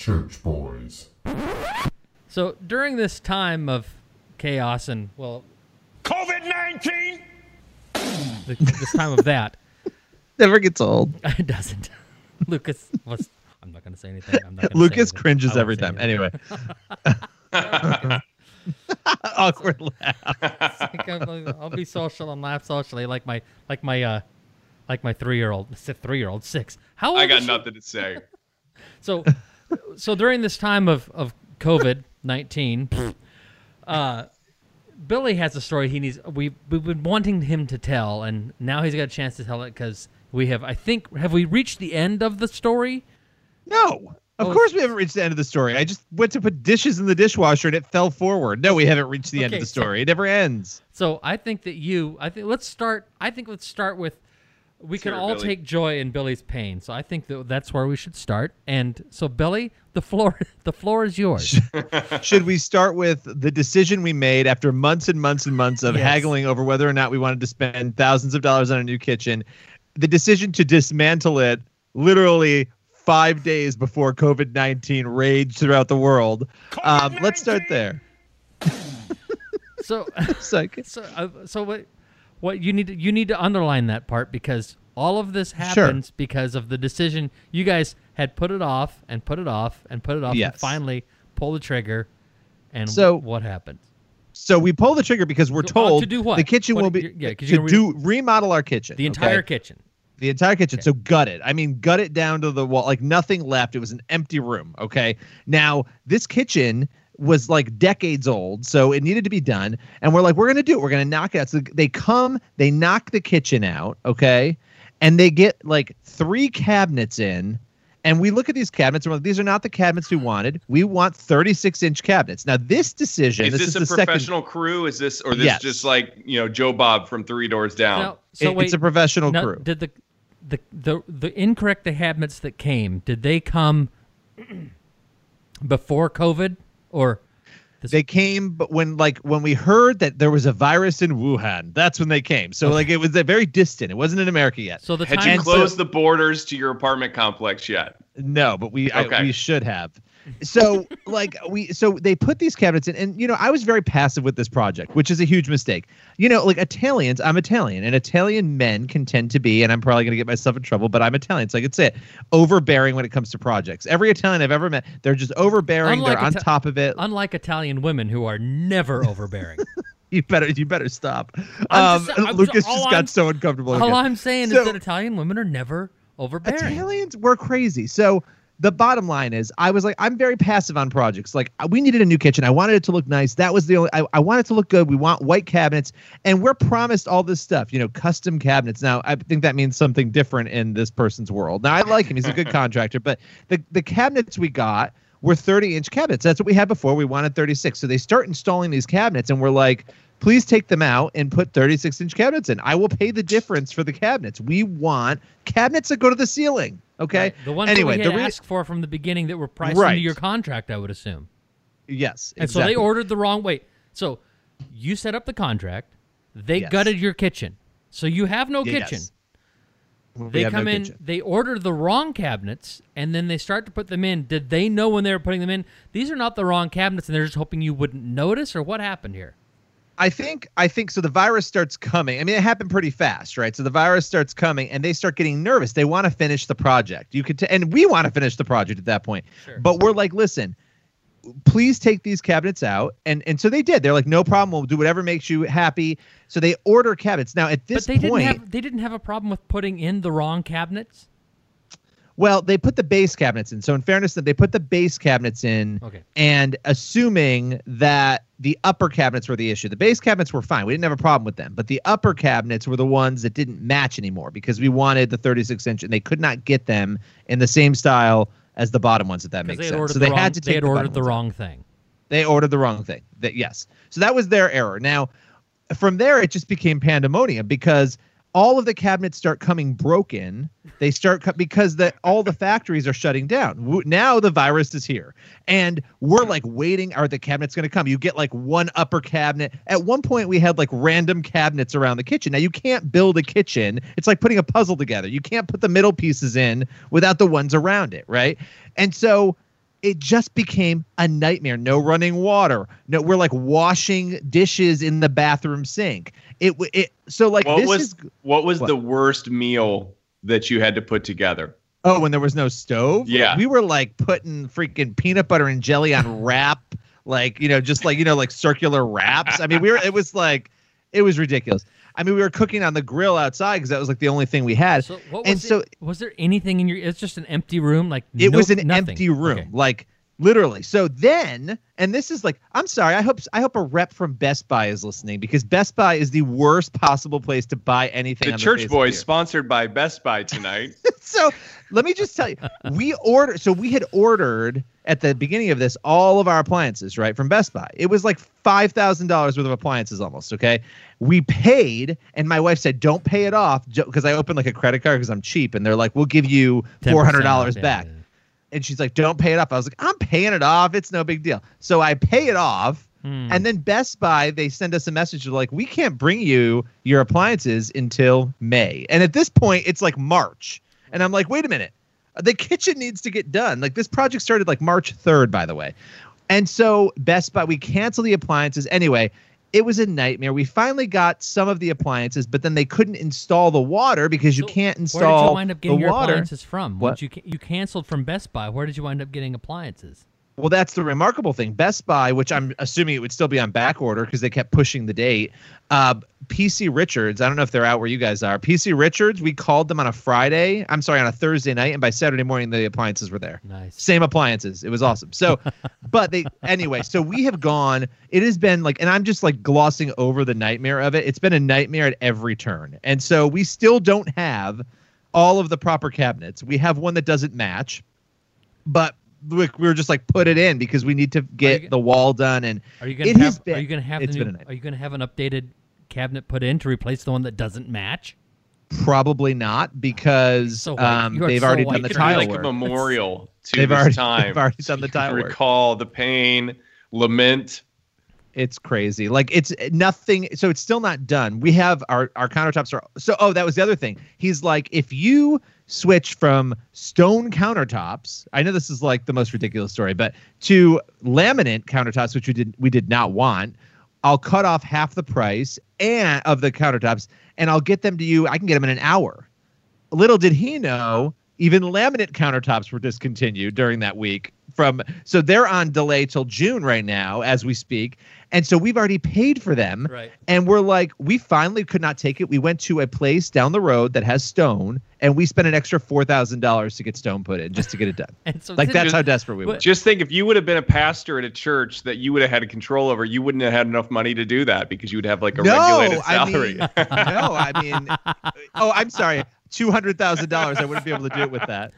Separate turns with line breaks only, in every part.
church boys.
So during this time of chaos and well,
COVID 19!
this time of that,
Never gets old.
it doesn't. Lucas was. I'm not going to say anything. I'm not gonna say
Lucas
anything.
cringes every time.
anything.
Anyway. Awkward laugh.
Like, I'll, I'll be social and laugh socially, like my like my uh like my three year old three year old six. How old
I got nothing to say.
So, so during this time of of COVID nineteen, uh, Billy has a story he needs. We we've been wanting him to tell, and now he's got a chance to tell it because we have. I think have we reached the end of the story?
No. Of
Oh,
course we haven't reached the end of the story. I just went to put dishes in the dishwasher and it fell forward. No, we haven't reached the end of
Okay,
the
so-
story. it never ends.
So I think that you. I think let's start. I think let's start with. We can
hear it,
all
Billy.
take joy in Billy's pain, so I think that that's where we should start. And so, Billy, the floor, the floor is yours.
Should we start with the decision we made after months and months and months of
Yes.
haggling over whether or not we wanted to spend thousands of dollars on a new kitchen? The decision to dismantle it literally five days before COVID 19 raged throughout the world. Um, let's start there.
so,
It's like,
so, uh, so what? What you need to you need to underline that part because all of this
Sure.
happens because of the decision you guys had put it off and put it off and put it off and finally pull the trigger. And
So-
what happened?
so we pull the trigger because we're
told uh,
to
do what?
the kitchen
What-
will be
yeah,
to
you're
do remodel our kitchen.
The
okay?
entire kitchen.
the entire kitchen.
Okay.
So gut it. I mean, gut it down to the wall, like nothing left. It was an empty room. Okay. Now this kitchen was like decades old, so it needed to be done. And we're like, we're gonna do it. We're gonna knock it out. So they come, they knock the kitchen out. Okay, and they get like three cabinets in. And we look at these cabinets and we're like, these are not the cabinets we wanted. We want 36 inch cabinets. Now, this decision,
Is
this,
this,
is
a
the second.
professional crew? Is this or this
Yes.
just like you know Joe Bob from Three Doors Down?
Now, so
it-
wait,
it's a professional
now,
crew.
Did the the the the incorrect cabinets that came? Did they come before COVID or? This,
They came, but when like when we heard that there was a virus in Wuhan, that's when they came. So like it was a very distant. It wasn't in America yet.
so the
Had
time
you
And so-
closed the borders to your apartment complex yet?
No, but we I- we should have. So like we so they put these cabinets in, and you know I was very passive with this project, which is a huge mistake. You know, like Italians, I'm Italian, and Italian men can tend to be, and I'm probably gonna get myself in trouble, but I'm Italian, so I could say it, overbearing when it comes to projects. Every Italian I've ever met, they're just overbearing.
Unlike
they're on
Ita-
top of it.
unlike Italian women who are never overbearing.
you better you better stop. Um,
just-
Lucas just
I'm-
got so uncomfortable.
All
again.
I'm saying
So-
is that Italian women are never overbearing.
Italians were crazy. So the bottom line is, I was like, I'm very passive on projects. Like we needed a new kitchen. I wanted it to look nice. That was the only. I, I wanted it to look good. We want white cabinets, and we're promised all this stuff. You know, custom cabinets. Now I think that means something different in this person's world. Now I like him. He's a good contractor, but the the cabinets we got were 30 inch cabinets. That's what we had before. We wanted 36. So they start installing these cabinets, and we're like. Please take them out and put 36 inch cabinets in. I will pay the difference for the cabinets. We want cabinets that go to the ceiling. Okay.
Right. The ones
anyway,
that we
the
had
re-
asked for from the beginning that were priced
Right.
into your contract, I would assume.
yes,
And
exactly.
so they ordered the wrong way. So you set up the contract. They
Yes.
gutted your kitchen. So you have no
Yes.
kitchen.
We
They
have no
come in,
kitchen.
they order the wrong cabinets, and then they start to put them in. Did they know when they were putting them in? These are not the wrong cabinets, and they're just hoping you wouldn't notice, or what happened here?
I think I think so. The virus starts coming. I mean, it happened pretty fast, right? So the virus starts coming, and they start getting nervous. They want to finish the project. You could, t- and we want to finish the project at that point.
Sure.
But we're like, listen, please take these cabinets out, and and so they did. They're like, no problem. We'll do whatever makes you happy. So they order cabinets. Now at this
But they
point,
didn't have they didn't have a problem with putting in the wrong cabinets.
Well, they put the base cabinets in. So in fairness, they put the base cabinets in,
Okay.
and assuming that the upper cabinets were the issue. The base cabinets were fine. We didn't have a problem with them, but the upper cabinets were the ones that didn't match anymore because we wanted the 36 inch, and they could not get them in the same style as the bottom ones. If that makes sense. So
the
they
wrong,
had to take
they had
the
ordered the
out.
wrong thing.
They ordered the wrong thing. That yes. So that was their error. Now, from there, it just became pandemonium because all of the cabinets start coming broken. They start co- because the all the factories are shutting down. Now the virus is here, and we're like waiting. Are the cabinets going to come? You get like one upper cabinet. At one point, we had like random cabinets around the kitchen. Now you can't build a kitchen. It's like putting a puzzle together. You can't put the middle pieces in without the ones around it, right? And so it just became a nightmare. No running water. No, we're like washing dishes in the bathroom sink. It it so like
What
this
was
is
what was
what?
the worst meal that you had to put together?
oh when there was no stove.
Yeah.
we were like putting freaking peanut butter and jelly on wrap, like you know, just like you know, like circular wraps. I mean, we were. It was like, it was ridiculous. I mean, we were cooking on the grill outside because that was like the only thing we had.
So what was
and so
it, was there anything in your? It's just an empty room, like
It
no-
was an
nothing.
empty room,
Okay.
like literally. So then, and this is like, I'm sorry. I hope I hope a rep from Best Buy is listening because Best Buy is the worst possible place to buy anything.
The
on
Church
face of
Boys,
the
sponsored by Best Buy tonight.
so let me just tell you, we ordered. So we had ordered at the beginning of this all of our appliances, right, from Best Buy. It was like five thousand dollars worth of appliances, almost. Okay, we paid, and my wife said, "Don't pay it off," because I opened like a credit card because I'm cheap, and they're like, "We'll give you four hundred dollars
off, yeah,
back."
yeah.
And she's like, "Don't pay it off." I was like, "I'm paying it off. It's no big deal." So I pay it off.
Hmm.
And then Best Buy, they send us a message like, we can't bring you your appliances until May. And at this point, it's like March. And I'm like, wait a minute. The kitchen needs to get done. Like this project started like March 3rd, by the way. And so Best Buy, we cancel the appliances. Anyway, it was a nightmare. We finally got some of the appliances, but then they couldn't install the water because you
So
can't install.
Where did you wind up
the
getting your
water.
appliances from?
What?
You you canceled from Best Buy, where did you wind up getting appliances?
Well, that's the remarkable thing. Best Buy, which I'm assuming it would still be on back order because they kept pushing the date. Uh, PC Richards, I don't know if they're out where you guys are. PC Richards, we called them on a Friday. I'm sorry, on a Thursday night, and by Saturday morning, the appliances were there.
Nice.
Same appliances. It was awesome. So, but they anyway. So we have gone. It has been like, and I'm just like glossing over the nightmare of it. It's been a nightmare at every turn, and so we still don't have all of the proper cabinets. We have one that doesn't match, but we we were just like put it in because we need to get
you-
the wall done. And
Are you gonna
It has
have?
been-
are you gonna have
it's
the
been
new. Are you gonna have an updated cabinet put in to replace the one that doesn't match?
probably not because
So
um, they've
so
already
white.
done the tile
like
work.
a memorial to
They've
this
already-
time.
they've already done the
You
tile work.
Recall the pain, lament.
it's crazy. Like it's nothing. So it's still not done. We have our our countertops are so. Oh, that was the other thing. He's like, if you switch from stone countertops, I know this is like the most ridiculous story, but to laminate countertops, which we did we did not want. I'll cut off half the price and of the countertops, and I'll get them to you. I can get them in an hour. Little did he know, even laminate countertops were discontinued during that week. From so they're on delay till June right now as we speak, and so we've already paid for them.
Right.
And we're like, we finally could not take it. We went to a place down the road that has stone, and we spent an extra four thousand dollars to get stone put in just to get it done.
And so
Like
did-
that's how desperate we were.
Just think if you would have been a pastor at a church that you would have had control over, you wouldn't have had enough money to do that because you would have like a
no,
regulated
I mean, no, I mean, oh, I'm sorry, two hundred thousand dollars. I wouldn't be able to do it with that.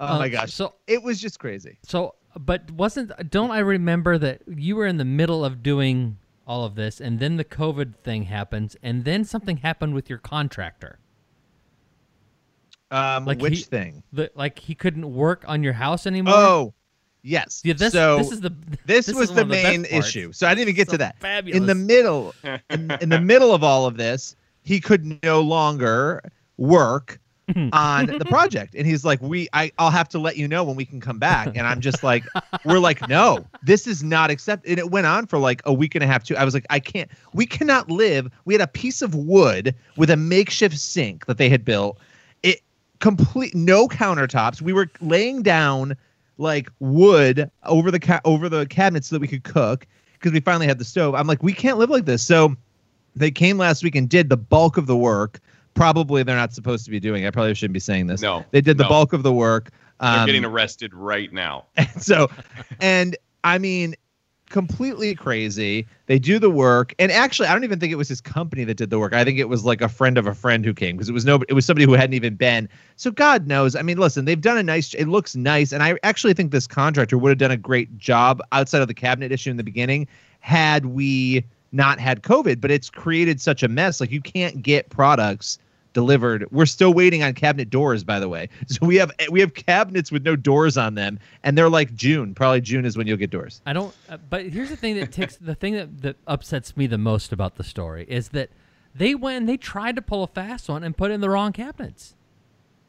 Oh
Uh,
my gosh,
So
it was just crazy.
so, but wasn't? Don't I remember that you were in the middle of doing all of this, and then the COVID thing happens, and then something happened with your contractor.
Um,
Like
which
he-
thing?
The, like he couldn't work on your house anymore.
Oh, yes.
yeah. This
so
this is the
this,
is
was the main
parts.
issue. So I didn't even get
So
to that.
fabulous.
In the middle, in, in the middle of all of this, he could no longer work on the project, and he's like, "We, I, I'll have to let you know when we can come back." And I'm just like, "We're like, no, this is not accept." And it went on for like a week and a half. Too. I was like, "I can't. We cannot live." We had a piece of wood with a makeshift sink that they had built. It complete no countertops. We were laying down like wood over the ca- over the cabinets so that we could cook because we finally had the stove. I'm like, we can't live like this. So they came last week and did the bulk of the work. Probably they're not supposed to be doing. I probably shouldn't be saying this.
No,
they did the
no.
bulk of the work.
They're
Um,
getting arrested right now.
so, and I mean, completely crazy. They do the work, and actually, I don't even think it was his company that did the work. I think it was like a friend of a friend who came because it was no, it was somebody who hadn't even been. So God knows. I mean, listen, they've done a nice. It looks nice, and I actually think this contractor would have done a great job outside of the cabinet issue in the beginning had we not had COVID. But it's created such a mess. Like you can't get products delivered. We're still waiting on cabinet doors, by the way. So we have we have cabinets with no doors on them, and they're like June. Probably June is when you'll get doors.
I don't. Uh, but here's the thing that ticks. the thing that, that upsets me the most about the story is that they went. and They tried to pull a fast one and put in the wrong cabinets.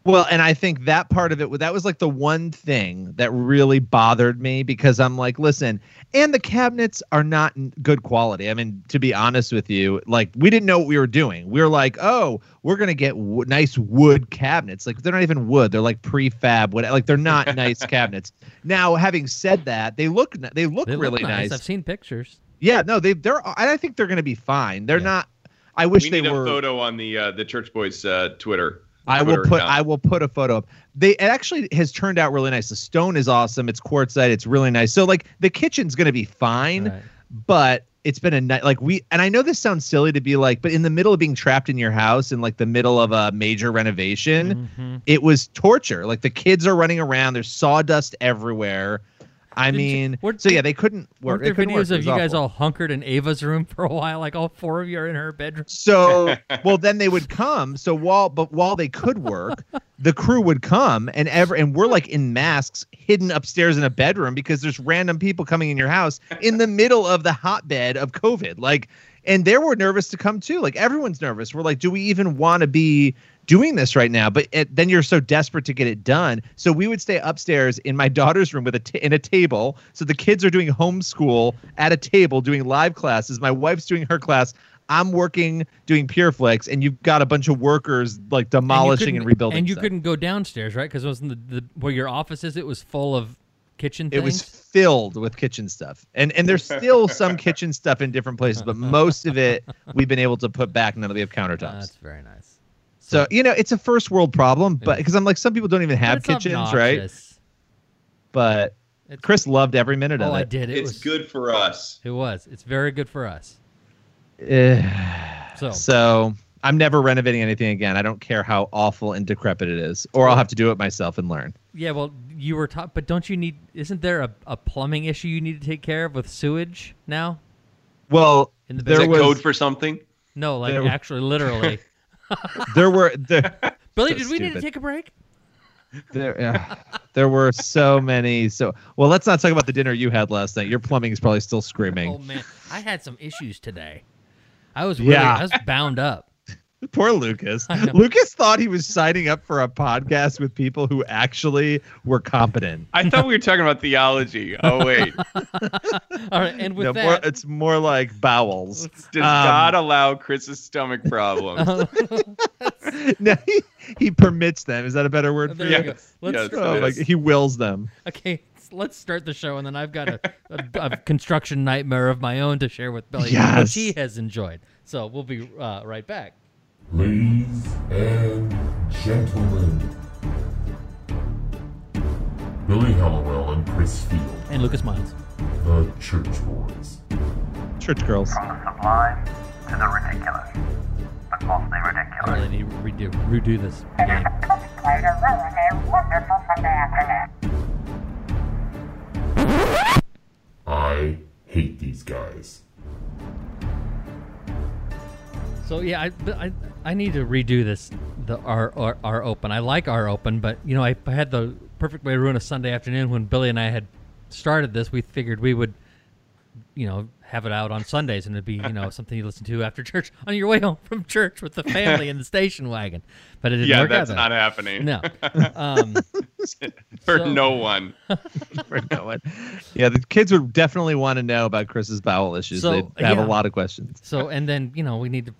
Well, and I think that part of it, that was like the one thing that really bothered me because I'm like, listen, and the cabinets are not in good quality. I mean, to be honest with you, like we didn't know what we were doing. We were like, oh, we're gonna get w- nice wood cabinets. Like they're not even wood; they're like prefab. What? Like they're not nice cabinets. Now, having said that, they look they look
They
really
look nice.
nice.
I've seen pictures.
Yeah, no, they they're. I think they're gonna be fine. They're
Yeah.
not. I wish
we
they
need
were.
a photo on the uh, the Church Boys uh, Twitter.
I will put
account.
I will put a photo up. They it actually has turned out really nice. The stone is awesome. It's quartzite. It's really nice. So like the kitchen's gonna be fine,
Right.
but it's been a night like we and I know this sounds silly to be like, but in the middle of being trapped in your house in like the middle of a major renovation,
Mhm.
it was torture. Like the kids are running around. There's sawdust everywhere. I
Didn't you-
mean,
weren't
so yeah, they couldn't work.
Weren't there
couldn't
videos
It
of
was
you guys all hunkered in Ava's room for a while? Like all four of you are in her bedroom.
So well, then they would come. So while but while they could work, the crew would come and ever and we're like in masks, hidden upstairs in a bedroom because there's random people coming in your house in the middle of the hotbed of COVID. Like, and they were nervous to come too. Like everyone's nervous. We're like, do we even want to be doing this right now? But it, then you're so desperate to get it done. So we would stay upstairs in my daughter's room with a t- in a table. So the kids are doing homeschool at a table doing live classes. My wife's doing her class. I'm working doing PureFlix, and you've got a bunch of workers like demolishing and,
couldn't-
rebuilding.
And you
stuff.
couldn't go downstairs, right? Because it wasn't the, the where your office is. It was full of kitchen Things?
It was filled with kitchen stuff, and and there's still some kitchen stuff in different places, but most of it we've been able to put back now that we have countertops.
that's very nice.
So you know, it's a first world problem, but because I'm like some people don't even have
it's
kitchens, right?
obnoxious.
But
It's-
Chris loved every minute
Oh,
of
I
it.
did. It
it's
was
good for us.
It was. It's very good for us.
Eh,
So,
so I'm never renovating anything again. I don't care how awful and decrepit it is, or I'll have to do it myself and learn.
yeah. Well, you were taught, but don't you need? Isn't there a, a plumbing issue you need to take care of with sewage now?
Well,
In the
Is
there
that
was
code for something?
No, like
There
actually, literally.
there were there,
Billy,
So
did we need to take a break?
there yeah, there were so many. So well, let's not talk about the dinner you had last night. Your plumbing is probably still screaming.
Oh man, I had some issues today. I was really,
Yeah.
I was bound up.
Poor Lucas. Lucas thought he was signing up for a podcast with people who actually were competent.
I thought we were talking about theology. Oh wait,
All right, and with
No, more,
that,
it's more like bowels.
does
Um,
God allow Chris's stomach problems?
no, he, he permits them. Is that a better word for you?
we.
Yes.
Let's
Yes.
Oh,
It
like he wills them.
okay. Let's start the show, and then I've got a, a, a construction nightmare of my own to share with Billy, which
Yes.
he has enjoyed. So we'll be uh, right back.
Ladies and gentlemen, Billy Hallowell and Chris Field,
And Lucas Miles.
the Church Boys.
Church girls.
From the sublime to the ridiculous, but mostly
I
ridiculous.
really need to redo, redo this game.
Play to ruin a wonderful Sunday afternoon.
I hate these guys.
So yeah, I, I I need to redo this the our our open. I like our open, but you know I, I had the perfect way to ruin a Sunday afternoon when Billy and I had started this. We figured we would, you know, have it out on Sundays and it'd be you know something you listen to after church on your way home from church with the family in the station wagon. But it didn't
yeah,
work
that's
out.
not
that
happening.
No. Um,
for
So-
no one.
For no one. Yeah, the kids would definitely want to know about Chris's bowel issues.
So,
They'd have
yeah.
a lot of questions.
so and then you know we need to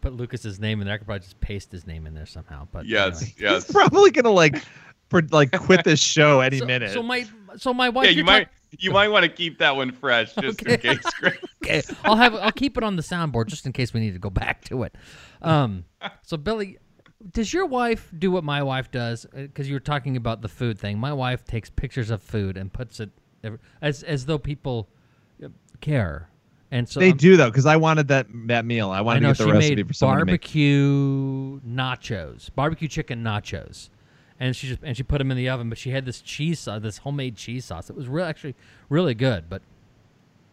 put Lucas's name in there. I could probably just paste his name in there somehow. But
Yes,
anyway.
yes.
He's probably gonna like, for, like quit this show any
So,
minute.
so my so my wife.
Yeah, you might
talk-
you might want to keep that one fresh just in case. Chris.
okay, I'll have I'll keep it on the soundboard just in case we need to go back to it. Um, so Billy, does your wife do what my wife does? Because you were talking about the food thing. My wife takes pictures of food and puts it ev- as as though people uh, care. And so
they
um,
do though, because I wanted that that meal. I
I
wanted
know
to get
she
the recipe
made
for someone to make.
barbecue nachos, barbecue chicken nachos, and she just and she put them in the oven. But she had this cheese sauce, this homemade cheese sauce. It was real, actually really good. But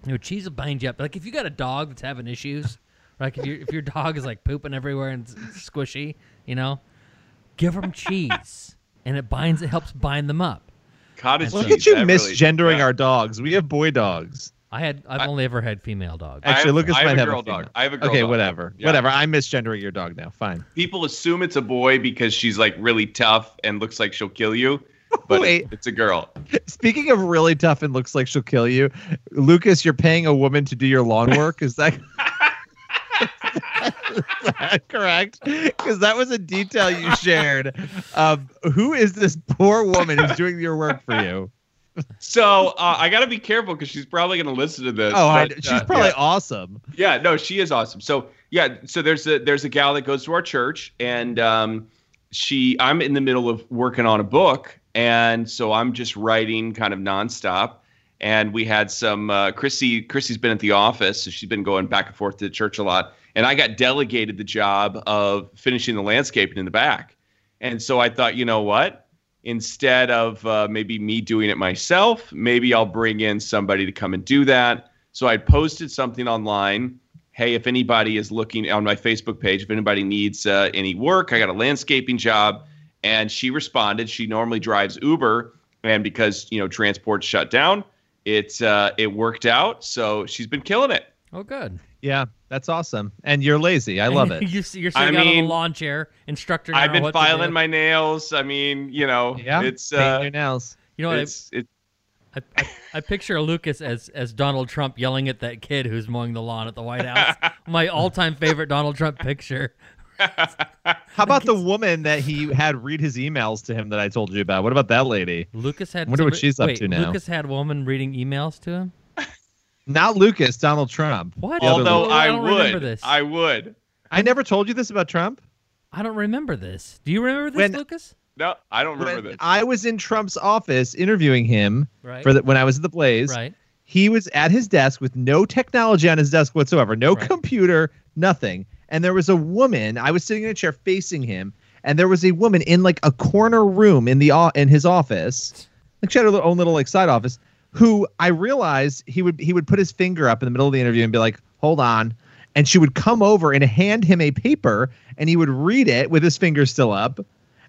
you know, cheese will bind you up. Like if you got a dog that's having issues, like if your if your dog is like pooping everywhere and it's squishy, you know, give them cheese, and it binds. It helps bind them up.
Cottage
Look
cheese,
at you
that really-
misgendering
yeah.
our dogs. We have boy dogs.
I had I've
I-
only ever had female dogs.
Actually,
have-
Lucas
I have
might
a
have
girl dog. I have a girl
Okay,
dog.
whatever,
Yeah.
whatever. I'm misgendering your dog now. Fine.
People assume it's a boy because she's like really tough and looks like she'll kill you, but
Wait.
it's, it's a girl.
Speaking of really tough and looks like she'll kill you, Lucas, you're paying a woman to do your lawn work. Is that, is that correct? Because that was a detail you shared. Um, who is this poor woman who's doing your work for you?
So uh, I got to be careful because she's probably going to listen to this.
Oh, I, she's
uh,
probably
yeah.
awesome.
Yeah, no, she is awesome. So yeah, so there's a there's a gal that goes to our church, and um, she I'm in the middle of working on a book, and so I'm just writing kind of nonstop. And we had some uh, Chrissy. Chrissy's been at the office, so she's been going back and forth to the church a lot. And I got delegated the job of finishing the landscaping in the back. And so I thought, you know what? Instead of uh, maybe me doing it myself, maybe I'll bring in somebody to come and do that. So I posted something online. Hey, if anybody is looking on my Facebook page, if anybody needs uh, any work, I got a landscaping job. And she responded. She normally drives Uber, and because you know transport's shut down, it uh, it worked out. So she's been killing it.
oh, good.
Yeah, that's awesome. And you're lazy. I love it.
you, s- you're
I
sitting out on
mean,
the lawn chair, instructor.
I've been
what to do.
filing my nails. I mean, you know,
Yeah,
it's uh,
your nails.
You know what? I-
it's
I, I, I picture Lucas as as Donald Trump yelling at that kid who's mowing the lawn at the White House. My all-time favorite Donald Trump picture.
How about the woman that he had read his emails to him that I told you about? What about that lady?
Lucas had.
I Wonder what
somebody-
she's up
wait,
to now.
Lucas had a woman reading emails to him.
Not Lucas, Donald Trump.
What?
The
although
Lucas.
I, would,
this.
I would.
I never told you this about Trump.
I don't remember this. Do you remember this,
When-
Lucas?
No, I don't remember
When
this.
I was in Trump's office interviewing him
Right.
for the, when I was at the Blaze.
Right.
He was at his desk with no technology on his desk whatsoever, no
Right.
computer, nothing. And there was a woman. I was sitting in a chair facing him, and there was a woman in like a corner room in the uh, in his office. Like she had her own little like side office. Who I realized he would he would put his finger up in the middle of the interview and be like, "Hold on," and she would come over and hand him a paper, and he would read it with his finger still up,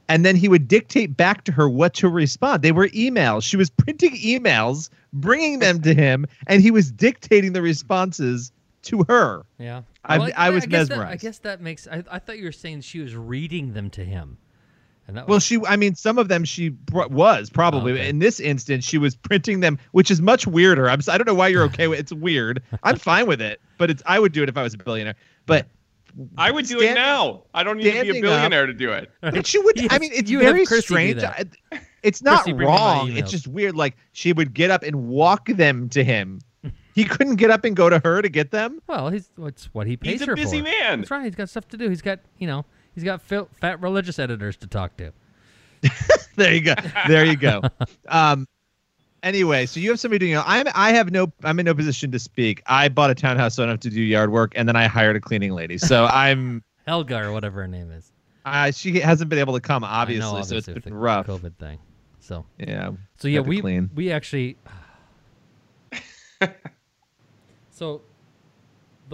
and then he would dictate back to her what to respond. They were emails. She was printing emails, bringing them to him, and he was dictating the responses to her.
Yeah.
I-
Well,
I was
guess that- I guess that makes. I, I thought you were saying she was reading them to him,
Well,
was,
she, I mean, some of them she br- was probably.
Oh, okay.
In this instance, she was printing them, which is much weirder. I'm, s- I don't know why you're okay with It's weird. I'm fine with it, but it's I would do it if I was a billionaire. But
I would do it now. I don't need to be a
standing up-
billionaire to do it.
And she would. I mean, it's
you
very strange. I- It's not
Chrissy, bring me my
wrong. It's just weird. Like she would get up and walk them to him. He couldn't get up and go to her to get them.
well, he's it's what he pays
He's a busy
for.
man.
That's right. He's got stuff to do. He's got you know he's got fat religious editors to talk to.
There you go. There you go. Um. Anyway, so you have somebody doing. I'm. I have no. I'm in no position to speak. I bought a townhouse, so I don't have to do yard work, and then I hired a cleaning lady. So I'm.
Helga or whatever her name is.
Uh, she hasn't been able to come, obviously,
know,
so it's been rough.
COVID thing. So
Yeah.
so yeah we we actually. so,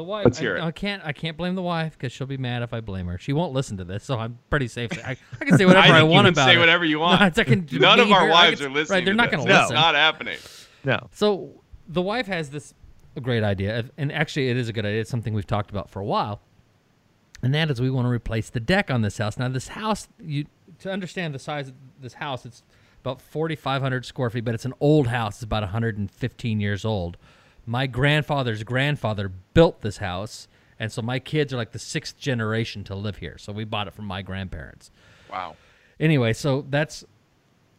the wife.
Let's
I,
hear it.
I can't. I can't blame the wife because she'll be mad if I blame her. She won't listen to this, so I'm pretty safe. I, I can say whatever I,
think you
want
can
about
say
her.
whatever you want.
No, I can
None of our
her.
Wives
can-
are listening.
Right, they're
to
not going to
No.
listen.
It's not happening.
No.
So the wife has this great idea, and actually it is a good idea. It's something we've talked about for a while, and that is we want to replace the deck on this house. Now, this house, you to understand the size of this house, it's about 4,500 square feet, but it's an old house. It's about 115 years old. My grandfather's grandfather built this house, and so my kids are like the sixth generation to live here. So we bought it from my grandparents
Wow.
anyway, so that's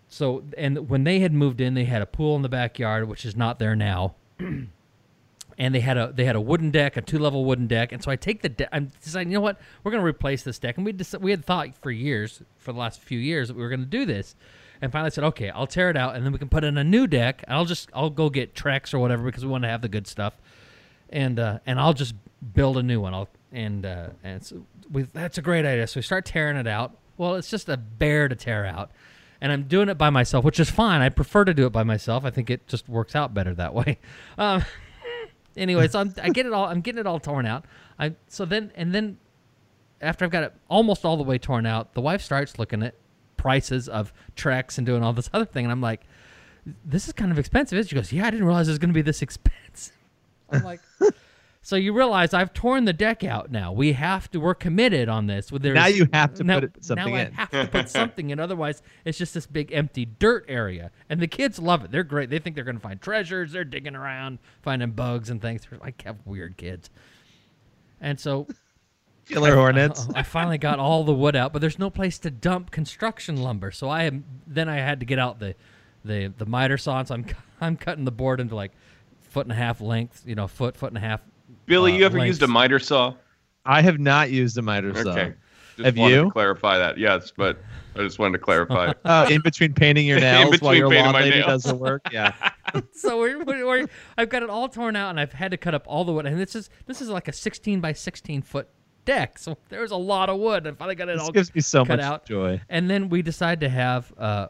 so and when they had moved in, they had a pool in the backyard, which is not there now. and they had a they had a wooden deck, a two level wooden deck. And so I take the deck. I'm deciding, you know what, we're going to replace this deck. And we we had thought for years, for the last few years, that we were going to do this. And finally said, okay, I'll tear it out, and then we can put in a new deck. I'll just I'll go get Trex or whatever because we want to have the good stuff and uh, and I'll just build a new one. I'll and uh, and so we, that's a great idea. So we start tearing it out. Well, it's just a bear to tear out, and I'm doing it by myself, which is fine. I prefer to do it by myself. I think it just works out better that way. Um, anyway, so I'm, I get it all. I'm getting it all torn out. I so then and then after I've got it almost all the way torn out, the wife starts looking at prices of Trex and doing all this other thing, and I'm like, "This is kind of expensive." She goes, "Yeah, I didn't realize it was going to be this expensive." I'm like, so you realize I've torn the deck out now. We have to. We're committed on this. There's-
Now you have to
now,
put something
now I have to put something in. Otherwise, it's just this big empty dirt area. And the kids love it. They're great. They think they're going to find treasures. They're digging around, finding bugs and things. They're like have weird kids. And so
Killer hornets.
I finally got all the wood out, but there's no place to dump construction lumber. So I am then I had to get out the the the miter saw. So I'm I'm cutting the board into like foot and a half length, you know, foot foot and a half.
Billy,
uh,
you ever used a miter saw?
I have not used a miter saw.
Okay. Just
Have
wanted
you?
To clarify that, yes, but I just wanted to clarify.
Oh, in between painting your nails while your
painting
lawn lady
nails.
does the work. Yeah.
So we're, we're, we're- I've got it all torn out, and I've had to cut up all the wood. And this is this is like a 16 by 16 foot deck. So there's a lot of wood. I finally got it
This
all
gives me so
cut
much
out.
joy.
And then we decided to have. Uh,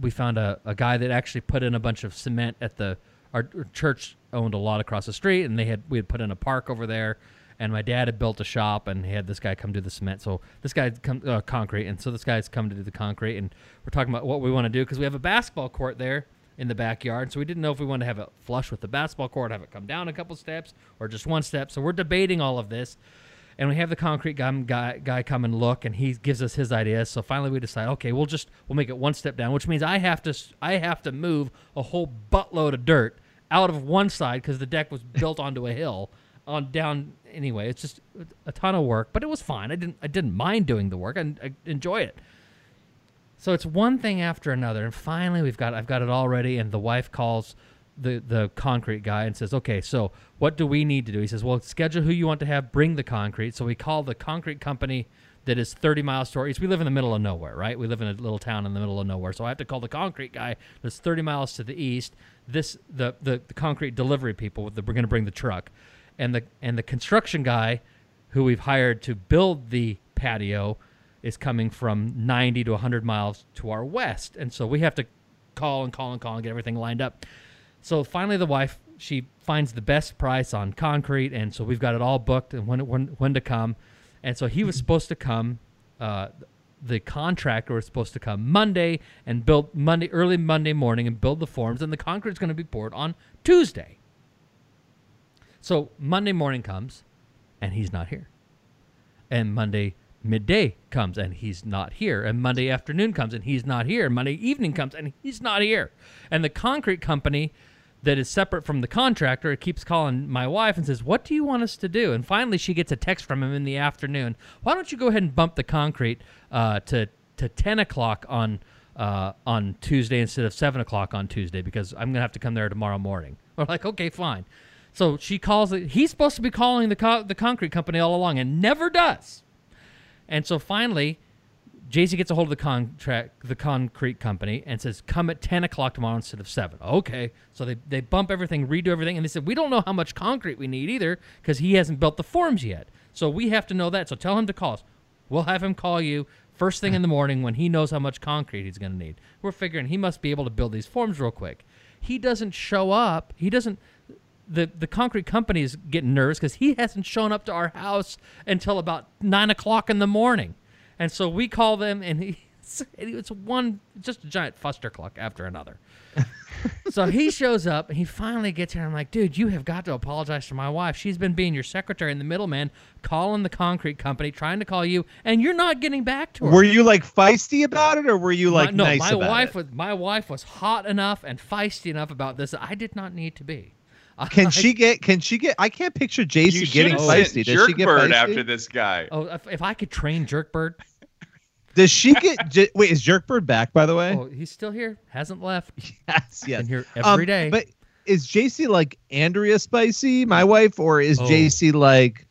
we found a, a guy that actually put in a bunch of cement at the our, our church owned a lot across the street, and they had we had put in a park over there. And my dad had built a shop, and he had this guy come do the cement. So this guy come uh, concrete, and so this guy's come to do the concrete, and we're talking about what we want to do because we have a basketball court there in the backyard. So we didn't know if we wanted to have it flush with the basketball court, have it come down a couple steps, or just one step. So we're debating all of this and we have the concrete guy, guy guy come and look and he gives us his ideas. So finally we decide okay we'll just we'll make it one step down which means i have to i have to move a whole buttload of dirt out of one side because the deck was built onto a hill on down anyway. It's just a ton of work but it was fine. I didn't i didn't mind doing the work. I, I enjoy it. So it's one thing after another, and finally we've got I've got it all ready, and the wife calls the the concrete guy and says, "Okay, so what do we need to do?" He says, "Well, schedule who you want to have bring the concrete." So we call the concrete company that is 30 miles to our east. We live in the middle of nowhere, right? We live in a little town in the middle of nowhere, so I have to call the concrete guy that's 30 miles to the east. This the the, the concrete delivery people. The, we're going to bring the truck, and the and the construction guy who we've hired to build the patio is coming from 90 to 100 miles to our west. And so we have to call and call and call and get everything lined up. So finally, the wife she finds the best price on concrete, and so we've got it all booked and when when when to come. And so he was supposed to come. Uh, the contractor was supposed to come Monday and build Monday early Monday morning and build the forms, and the concrete's going to be poured on Tuesday. So Monday morning comes, and he's not here. And Monday midday comes, and he's not here. And Monday afternoon comes, and he's not here. Monday evening comes, and he's not here. And the concrete company that is separate from the contractor it keeps calling my wife and says, "What do you want us to do?" And finally, she gets a text from him in the afternoon. Why don't you go ahead and bump the concrete uh, to to ten o'clock on uh, on Tuesday instead of seven o'clock on Tuesday because I'm gonna have to come there tomorrow morning. We're like, okay, fine. So she calls it. He's supposed to be calling the co- the concrete company all along and never does. And so finally, JC gets a hold of the contract, the concrete company, and says, "Come at ten o'clock tomorrow instead of 7. Okay. So they they bump everything, redo everything, and they said, "We don't know how much concrete we need either because he hasn't built the forms yet. So we have to know that. So tell him to call us. We'll have him call you first thing in the morning when he knows how much concrete he's going to need. We're figuring he must be able to build these forms real quick. He doesn't show up. He doesn't the the concrete company is getting nervous because he hasn't shown up to our house until about nine o'clock in the morning, and so we call them, and he it's one just a giant fustercluck after another. so he shows up, and he finally gets here. I'm like, dude, you have got to apologize to my wife. She's been being your secretary and the middleman, calling the concrete company, trying to call you, and you're not getting back to her.
Were you like feisty about it, or were you like
my, no,
nice
my
about
wife
it?
was my wife was hot enough and feisty enough about this. that I did not need to be.
Can she get? Can she get? I can't picture
You
JC getting
have
feisty. Does she get feisty?
after this guy.
Oh, if, if I could train Jerkbird.
Does she get? j- wait, is Jerkbird back? By the way,
Oh, he's still here. Hasn't left.
yes, yes.
Been here
Um,
every day.
But is JC like Andrea Spicy, my wife, or is
Oh.
JC like?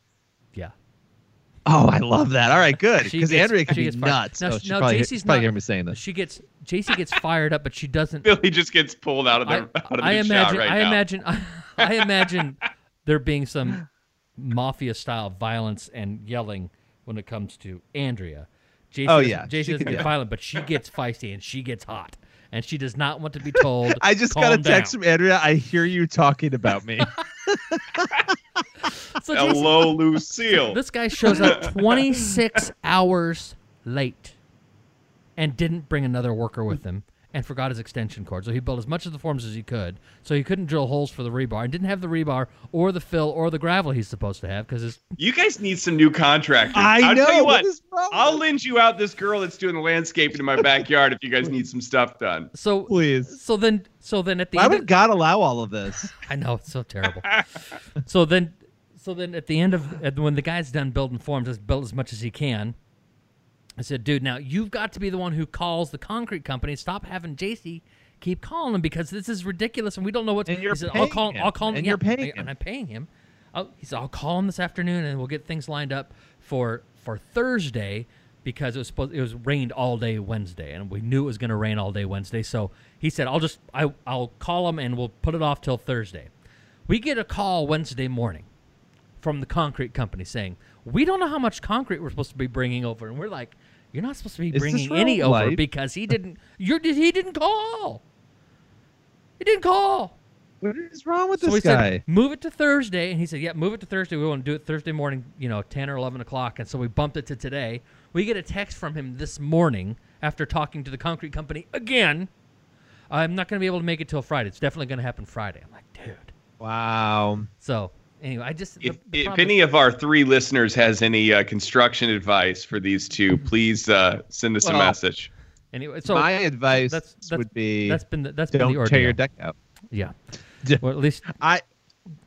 Yeah.
Oh, I love that. All right, good. Because Andrea can
she
be nuts.
Now,
oh, she's
now
probably,
JC's
she's probably
not-
hearing me saying this.
She gets JC gets fired up, but she doesn't.
Billy just gets pulled out of the
I,
out of the
I imagine.
shot right
I
now.
imagine. I, imagine there being some mafia style violence and yelling when it comes to Andrea. JC
Oh, yeah,
JC
she
doesn't get
yeah.
violent, but she gets feisty and she gets hot, and she does not want to be told.
I just got a text
down."
from Andrea. I hear you talking about me.
So JC
Hello, Lucille.
This guy shows up 26 hours late and didn't bring another worker with him. And forgot his extension cord. So he built as much of the forms as he could. So he couldn't drill holes for the rebar and didn't have the rebar or the fill or the gravel he's supposed to have because his
You guys need some new contractors.
I
I'll
know.
Tell you
what
what,
is wrong
I'll lend you out this girl that's doing the landscaping in my backyard if you guys need some stuff done.
so
Please.
so then so then at the
Why
end
would
of,
God allow all of this?
I know it's so terrible. so then, so then at the end of at, when the guy's done building forms, has built as much as he can. I said, dude, now you've got to be the one who calls the concrete company. Stop having JC keep calling him because this is ridiculous and we don't know what's.
And you're
he said, I'll
paying
call.
him.
I'll call him.
And
yeah,
you're paying
I-
him.
and I'm paying him. I'll, he said, I'll call him this afternoon and we'll get things lined up for for Thursday because it was supposed it was rained all day Wednesday and we knew it was going to rain all day Wednesday. So he said, I'll just I I'll call him and we'll put it off till Thursday. We get a call Wednesday morning from the concrete company saying, "We don't know how much concrete we're supposed to be bringing over." And we're like, "You're not supposed to be
Is
bringing
real
any over because he didn't. You're he didn't call. He didn't call."
What is wrong with
So
this
we
guy?
said, move it to Thursday. And he said, yeah, move it to Thursday. We want to do it Thursday morning, you know, 10 or 11 o'clock. And so we bumped it to today. We get a text from him this morning after talking to the concrete company again. I'm not going to be able to make it till Friday. It's definitely going to happen Friday. I'm like, dude.
Wow.
So anyway, I just.
If,
the
if any
is-
of our three listeners has any uh, construction advice for these two, please uh, send us a message.
anyway, so
My advice
that's, that's,
would be
that's been the, that's been the
don't tear your deck out.
Yeah.
D-
Well, at least
I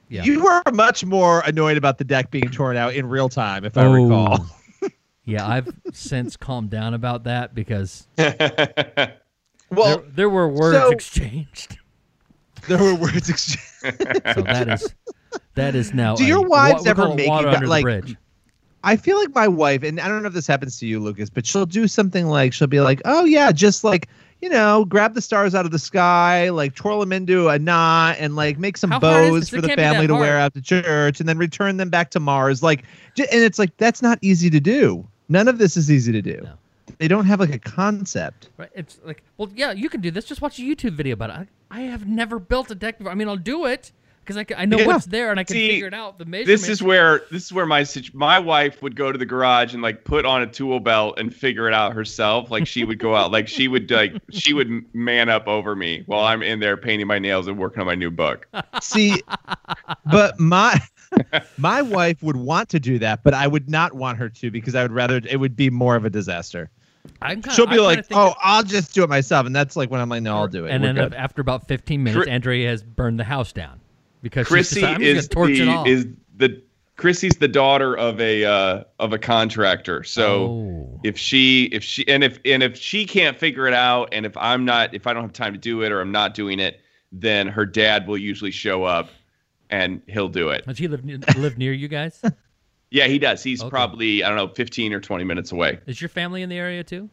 yeah.
you were much more annoyed about the deck being torn out in real time, if I
Oh.
recall.
yeah, I've since calmed down about that because
Well,
there, there were words
so-
exchanged.
there were words exchanged.
So that is that is now.
Do
a-
your wives
we
ever make you
water
gu-
under
like-
the bridge?
I feel like my wife, and I don't know if this happens to you, Lucas, but she'll do something like she'll be like, "Oh yeah, just like you know, grab the stars out of the sky, like twirl them into a knot, and like make some
How
bows for the
can't be that
family to wear
hard.
out to church, and then return them back to Mars." Like, j- and it's like that's not easy to do. None of this is easy to do.
No.
They don't have like a concept.
Right? It's like, well, yeah, you can do this. Just watch a YouTube video about it. I, I have never built a deck before. I mean, I'll do it because I, ca- I know
Yeah.
what's there and I can
See,
figure it out. The measurements.
This is where this is where my my wife would go to the garage and like put on a tool belt and figure it out herself. Like she would go out, like she would like she would man up over me while I'm in there painting my nails and working on my new book.
See, but my my wife would want to do that, but I would not want her to because I would rather it would be more of a disaster.
I'm kinda,
She'll be
kinda
like, "Oh,
that-
I'll just do it myself," and that's like when I'm like, "No, I'll do it."
And
We're
then
good.
after about 15 minutes,
Cri-
Andrea has burned the house down because
Chrissy
decided,
is
gonna torch it
the is the Chrissy's the daughter of a uh, of a contractor. So
Oh.
if she if she and if and if she can't figure it out and if I'm not if I don't have time to do it or I'm not doing it, then her dad will usually show up and he'll do it.
Does he live near, live near you guys?
Yeah, he does. He's
Okay.
probably I don't know 15 or 20 minutes away.
Is your family in the area too?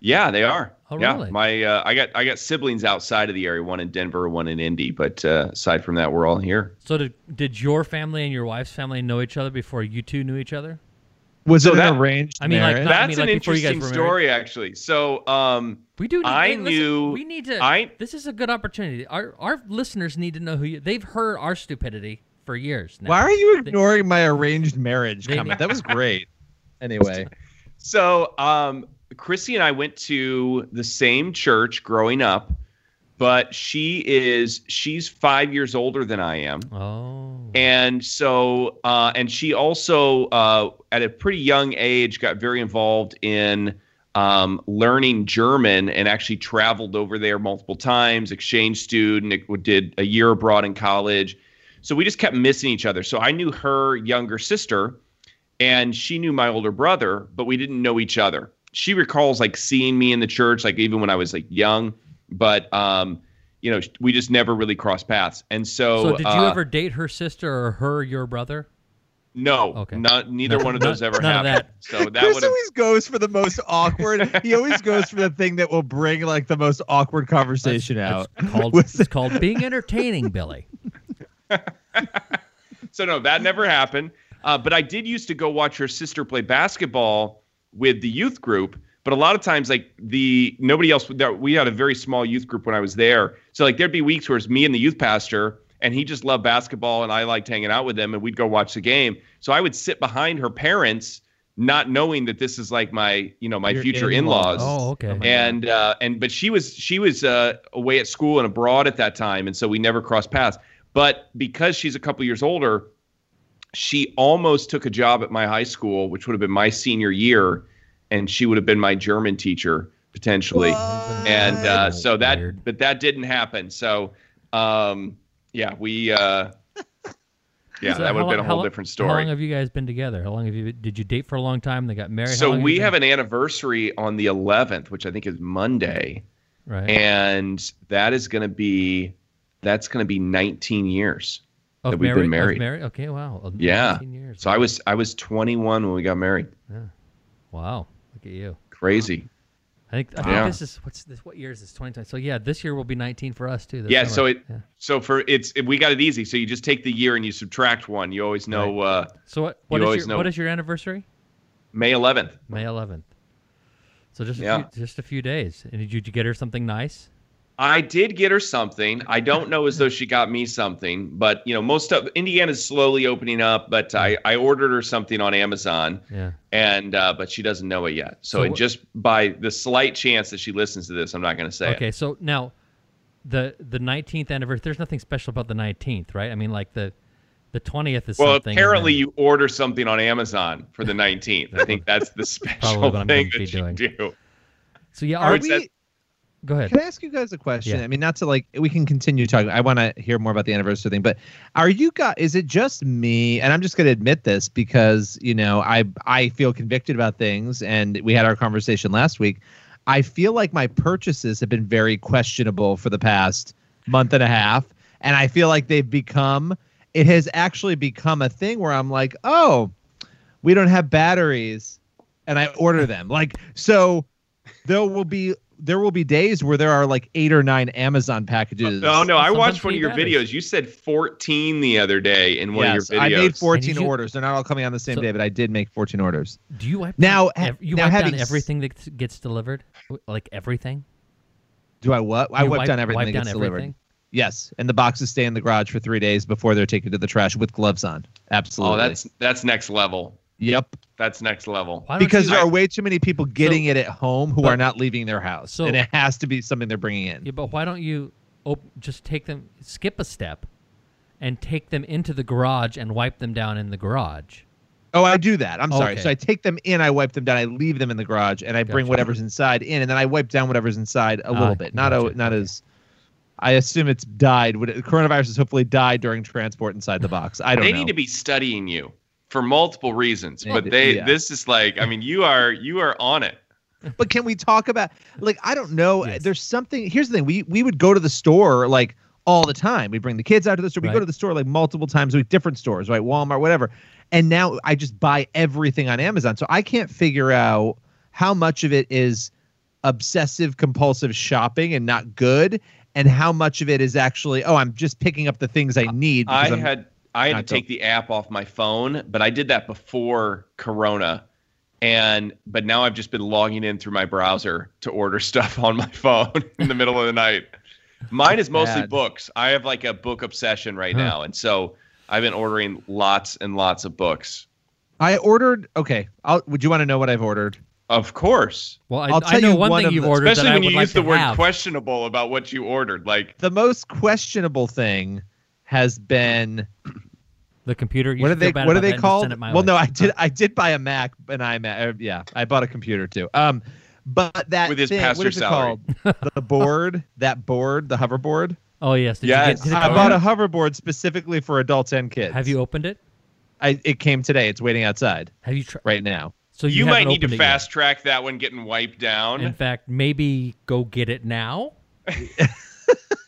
Yeah, they are.
Oh,
yeah,
really?
my uh, I got I got siblings outside of the area, one in Denver, one in Indy, but uh, aside from that, we're all here.
So did did your family and your wife's family know each other before you two knew each other?
was
so
it
that-
an arranged
I mean, like,
marriage?
not- I
That's
mean,
an
like, before you guys
interesting
married.
story, actually. So, um,
We do. Need,
I
hey, listen,
knew-
we need to.
I-
this is a good opportunity. Our our listeners need to know who you. They've heard our stupidity for years. Now.
Why are you ignoring my arranged marriage
They-
comment? That was great. Anyway,
so um, Chrissy and I went to the same church growing up, but she is she's five years older than I am.
Oh.
and so uh, and she also uh, at a pretty young age got very involved in um, learning german and actually traveled over there multiple times exchange student did a year abroad in college so we just kept missing each other so i knew her younger sister and she knew my older brother but we didn't know each other she recalls like seeing me in the church like even when i was like young but um you know we just never really crossed paths and so
So did you
uh,
ever date her sister or her your brother?
no,
Okay.
not neither
None-
one of those
none-
ever
none
happened.
that.
So that
Chris
would have
always goes for the most awkward. he always goes for the thing that will bring like the most awkward conversation out.
It's called it's called being entertaining, Billy.
so no, that never happened. Uh, but I did used to go watch her sister play basketball with the youth group. But a lot of times, like the nobody else. We had a very small youth group when I was there. So like there'd be weeks where it's me and the youth pastor, and he just loved basketball, and I liked hanging out with him, and we'd go watch the game. So I would sit behind her parents not knowing that this is like my you know my
Your
future
in-laws.
in-laws
Oh, okay.
and uh, and but she was she was uh, away at school and abroad at that time, and so we never crossed paths. But because she's a couple years older, she almost took a job at my high school, which would have been my senior year, and she would have been my German teacher potentially. And uh, so that,
Weird.
but that didn't happen. So, um, yeah, we. Uh, yeah,
So
that would have been a whole
how-
different story.
How long have you guys been together? How long have you did you date for a long time? They got married.
So we
you
have an anniversary on the 11th, which I think is Monday.
right.
and that is going to be that's going to be 19 years
Of
that we've been
married-
married.
Okay, wow.
Yeah
19 years.
so i was i was 21 when we got married Yeah.
Wow. Look at you.
crazy
I think I think
Yeah.
this is what's this what year is this 2020? So yeah, this year will be 19 for us too.
yeah
summer.
so it
Yeah.
so for it's we got it easy so you just take the year and you subtract one you always know uh
So what what is your
know.
what is your anniversary?
may 11th
May 11th. So just a
Yeah.
few, just a few days. And did you, did you get her something nice?
I did get her something i don't know as though she got me something but you know most of indiana's slowly opening up but i i ordered her something on amazon
Yeah.
and uh but she doesn't know it yet so,
So
just by the slight chance that she listens to this i'm not going to say it.
Okay, so now the the 19th anniversary. There's nothing special about the 19th, right? I mean, like the the 20th is
Well,
something.
apparently
then-
you order something on Amazon for the 19th. I think that's the special thing that you
doing.
do.
So yeah,
Are we?
Go ahead.
Can I ask you guys a question?
Yeah.
I mean, not to like, we can continue talking. I want to hear more about the anniversary thing, but are you guys? Is it just me? And I'm just going to admit this because you know I I feel convicted about things, and we had our conversation last week. I feel like my purchases have been very questionable for the past month and a half, and I feel like they've become. It has actually become a thing where I'm like, oh, we don't have batteries, and I order them. Like so, there will be there will be days where there are like eight or nine Amazon packages.
Oh no, I watched one of your
batteries.
videos. You said 14 the other day in one
yes,
of your videos.
I made 14
you-
orders. They're not all coming on the same
So-
day, but I did make 14 orders.
Do you wipe
Now,
down
ha-
ev- you
now
wipe down
having s-
everything that gets delivered, like everything?
Do I what? I
You
wipe,
wipe-
down everything
wipe
that
down
gets delivered. Yes, and the boxes stay in the garage for three days before they're taken to the trash with gloves on. Oh, Absolutely.
Oh, that's that's next level.
Yep.
That's next level.
Because
you,
there are way too many people getting
So-
it at home who
but-
are not leaving their house,
so-
and it has to be something they're bringing in.
Yeah, but why don't you op- just take them, skip a step, and take them into the garage and wipe them down in the garage?
Oh, I do that. I'm sorry.
Okay.
So I take them in, I wipe them down, I leave them in the garage, and I bring whatever's inside in, and then I wipe down whatever's inside a
Ah,
little bit. Not
gotcha.
a, not as. I assume it's died. Would it, coronavirus has hopefully died during transport inside the box. I don't
They
know.
need to be studying you for multiple reasons, but they
yeah.
this is like I mean you are you are on it.
but can we talk about like I don't know.
Yes.
There's something. Here's the thing. We we would go to the store like all the time. We bring the kids out to the store. We go to the store like multiple times a week, different stores, right? Walmart, whatever. And now I just buy everything on Amazon. So I can't figure out how much of it is obsessive compulsive shopping and not good and how much of it is actually oh i'm just picking up the things i need
I
I'm-
had I had to take the app off my phone, but I did that before Corona. And but now I've just been logging in through my browser to order stuff on my phone in the middle of the night. Mine is mostly
Bad.
books. I have like a book obsession right
Huh.
now, and so I've been ordering lots and lots of books.
i ordered okay I'll, would you want to know what i've ordered
Of course,
Well, I,
I'll
I
tell
know
you
one
one
thing you've
the-
ordered
especially
that I
when
would
you
like
use the word
have.
questionable about what you ordered. Like
the most questionable thing has been
The computer. You
what are they what are they
that
called
send it my
well
way.
no i did i did buy a mac an imac uh, yeah i bought a computer too um but that
With his
thing, what
pastor
is it called the board that board the hoverboard
Oh yes. Did
Yes.
You get, did it
i
come
bought a
in?
hoverboard specifically for adults and kids
Have you opened it?
I, it came today it's waiting outside
Have you tried?
right now
So you,
you, might need to
opened yet.
fast track that one getting wiped down.
In fact, maybe go get it now.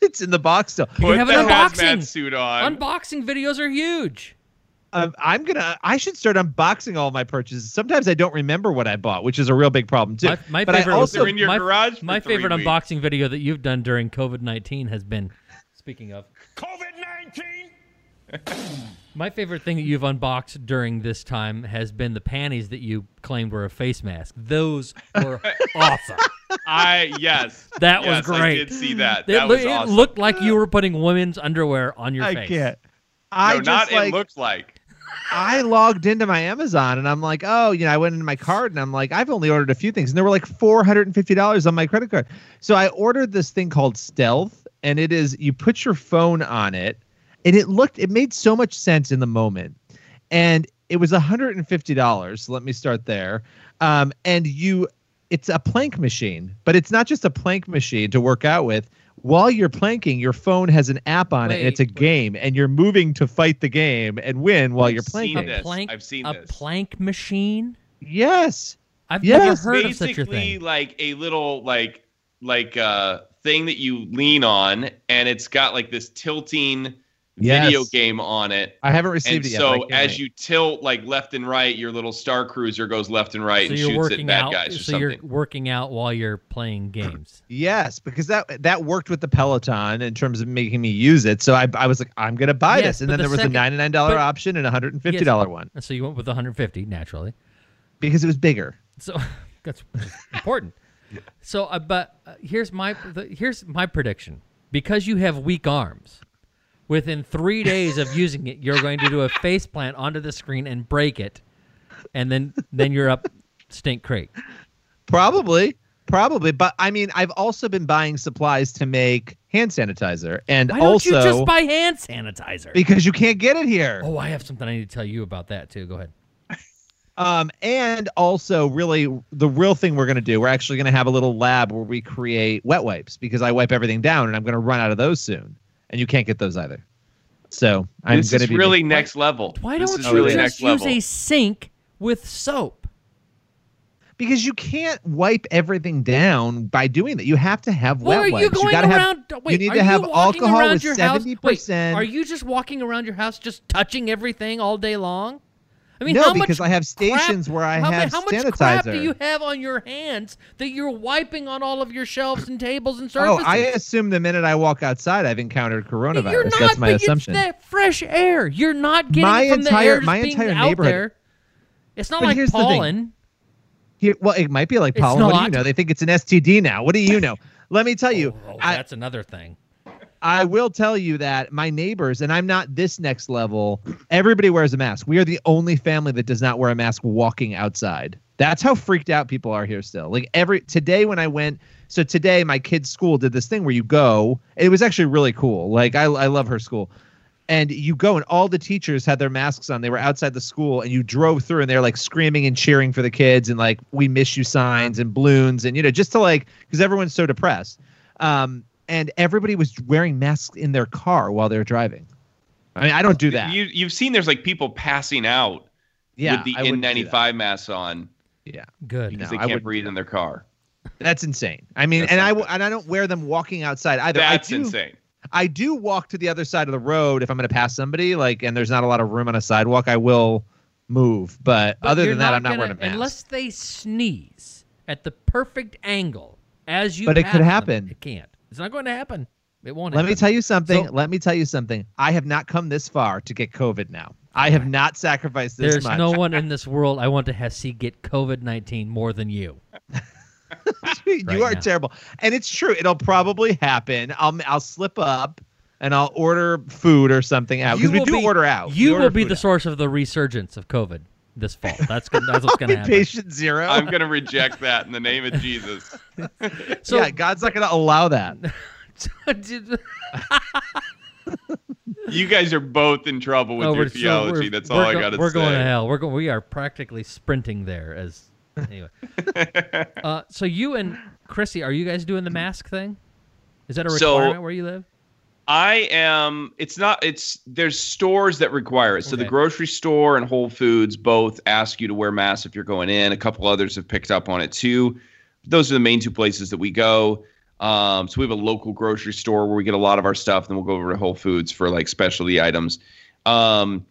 it's in the box still
You have an unboxing.
suit on.
Unboxing videos are huge.
um, i'm gonna i should start unboxing all my purchases sometimes i don't remember what i bought which is a real big problem too
My, my
but
favorite,
i also
in your
my,
garage
my favorite
weeks.
unboxing video that you've done during COVID nineteen has been. Speaking of,
COVID 19?
my favorite thing that you've unboxed during this time has been the panties that you claimed were a face mask. Those were awesome.
I yes,
That was
Yes, I
great.
did see that.
It,
That
loo-
was
it
awesome.
looked like you were putting women's underwear on your
i
face.
can't i
no,
just
not
like
it looked like.
I logged into my Amazon and I'm like, oh, you know, I went into my card and I'm like, I've only ordered a few things, and there were like four hundred and fifty dollars on my credit card. So I ordered this thing called Stealth, and it is you put your phone on it, and it looked, it made so much sense in the moment, and it was hundred and fifty dollars. So let me start there, um, and you, it's a plank machine, but it's not just a plank machine to work out with. While you're planking, your phone has an app on it, and it's a
Wait, wait.
game, and you're moving to fight the game and win while
I've
you're
seen
planking.
this.
plank,
I've seen
a
this.
plank machine.
Yes.
I've
Yes.
never heard of such a
basically
thing.
like a little like like uh thing that you lean on and it's got like this tilting video game on it
I haven't received
and
it yet.
so
but
as
wait.
you tilt like left and right your little star cruiser goes left and right
So
and shoots at bad
out.
guys or
So
something
you're working out while you're playing games.
yes, because that that worked with the Peloton in terms of making me use it. So I I was like, I'm gonna buy
Yes,
this, and then
the
there was
second-
a ninety nine dollar option and a hundred and fifty dollar one
And so you went with the 150 naturally.
because it was bigger.
So that's important. So, uh, but uh, here's my the, here's my prediction. Because you have weak arms, within three days of using it, you're going to do a face plant onto the screen and break it, and then then you're up stink creek.
Probably, probably. But I mean, I've also been buying supplies to make hand sanitizer, and
Why don't
also
you just buy hand sanitizer?
because you can't get it here.
oh, I have something I need to tell you about that too. Go ahead.
Um, and also, really, the real thing we're going to do, we're actually going to have a little lab where we create wet wipes because I wipe everything down and I'm going to run out of those soon. And you can't get those either. So I'm
this
going to
is
be
really next level
Why
this
don't you
really
just
next
use
level
a sink with soap?
because you can't wipe everything down by doing that. You have to have
Well,
wet
are
wipes.
you going
gotta
around?
have.
wait,
you need
are
to have
walking
alcohol
around
with
your house-
seventy percent.
are you just walking around your house, just touching everything all day long? I mean,
no,
how
because
much
I have
crap-
stations where I
how, ma-
have
how
sanitizer.
much crap do you have on your hands that you're wiping on all of your shelves and tables and
Oh,
surfaces?
I assume the minute I walk outside, I've encountered coronavirus.
You're not,
That's my
but it's
assumption.
that fresh air. You're not getting
My
it from the
entire-
air just
my
being
entire
out
neighborhood-
there. It's not
But
like
here's the thing.
pollen.
Here, well, it might be like
It's
pollen. What do you know? They think it's an STD now. What do you know? Let me tell you.
Oh, oh
I,
that's another thing.
I will tell you that my neighbors, and I'm not this next level, everybody wears a mask. We are the only family that does not wear a mask walking outside. That's how freaked out people are here still. Like every today when I went, so today my kid's school did this thing where you go. It was actually really cool. Like I, I love her school. And you go and all the teachers had their masks on. They were outside the school and you drove through and they're like screaming and cheering for the kids and like we miss you signs and balloons and you know just to like because everyone's so depressed. Um, and everybody was wearing masks in their car while they were driving. I mean, I don't do that.
you you've seen there's like people passing out
yeah,
with the
I wouldn't do that.
N95 masks on
Yeah,
Good.
because
No,
they can't
wouldn't
breathe in their car
that's insane. I mean,
That's
and
not
I and I don't wear them walking outside either.
that's
I do,
insane
I do walk to the other side of the road if I'm going to pass somebody, like, and there's not a lot of room on a sidewalk. I will move, but,
But
other than that, I'm not
gonna-
wearing a mask.
Unless they sneeze at the perfect angle as you
But it
pass
could
them,
happen.
It can't. It's not going to happen. It won't
Let me tell you something.
So-
Let me tell you something. I have not come this far to get COVID now. I have not sacrificed this much.
There's
much.
no one in this world I want to have see get COVID 19 more than you.
you
right
are
now.
terrible, and it's true. It'll probably happen. I'll I'll slip up, and I'll order food or something out because we do
be-
order out.
You
order
will be the
out.
source of the resurgence of COVID this fall. That's good. That's what's going to happen.
Patient zero.
i'm gonna reject that in the name of jesus
So,
yeah, God's not going to allow that.
you guys are both in trouble with
No,
your
we're- so
theology
we're-
that's all
we're
i gotta say.
We're going to hell. We're going. We are practically sprinting there. As anyway. uh, so you and Chrissy, are you guys doing the mask thing? Is that a
So-
requirement where you live?
I am. It's not. It's there's stores that require it. So the grocery store and Whole Foods both ask you to wear masks if you're going in. A couple others have picked up on it too. Those are the main two places that we go. Um, so we have a local grocery store where we get a lot of our stuff. Then we'll go over to Whole Foods for like specialty items. Um,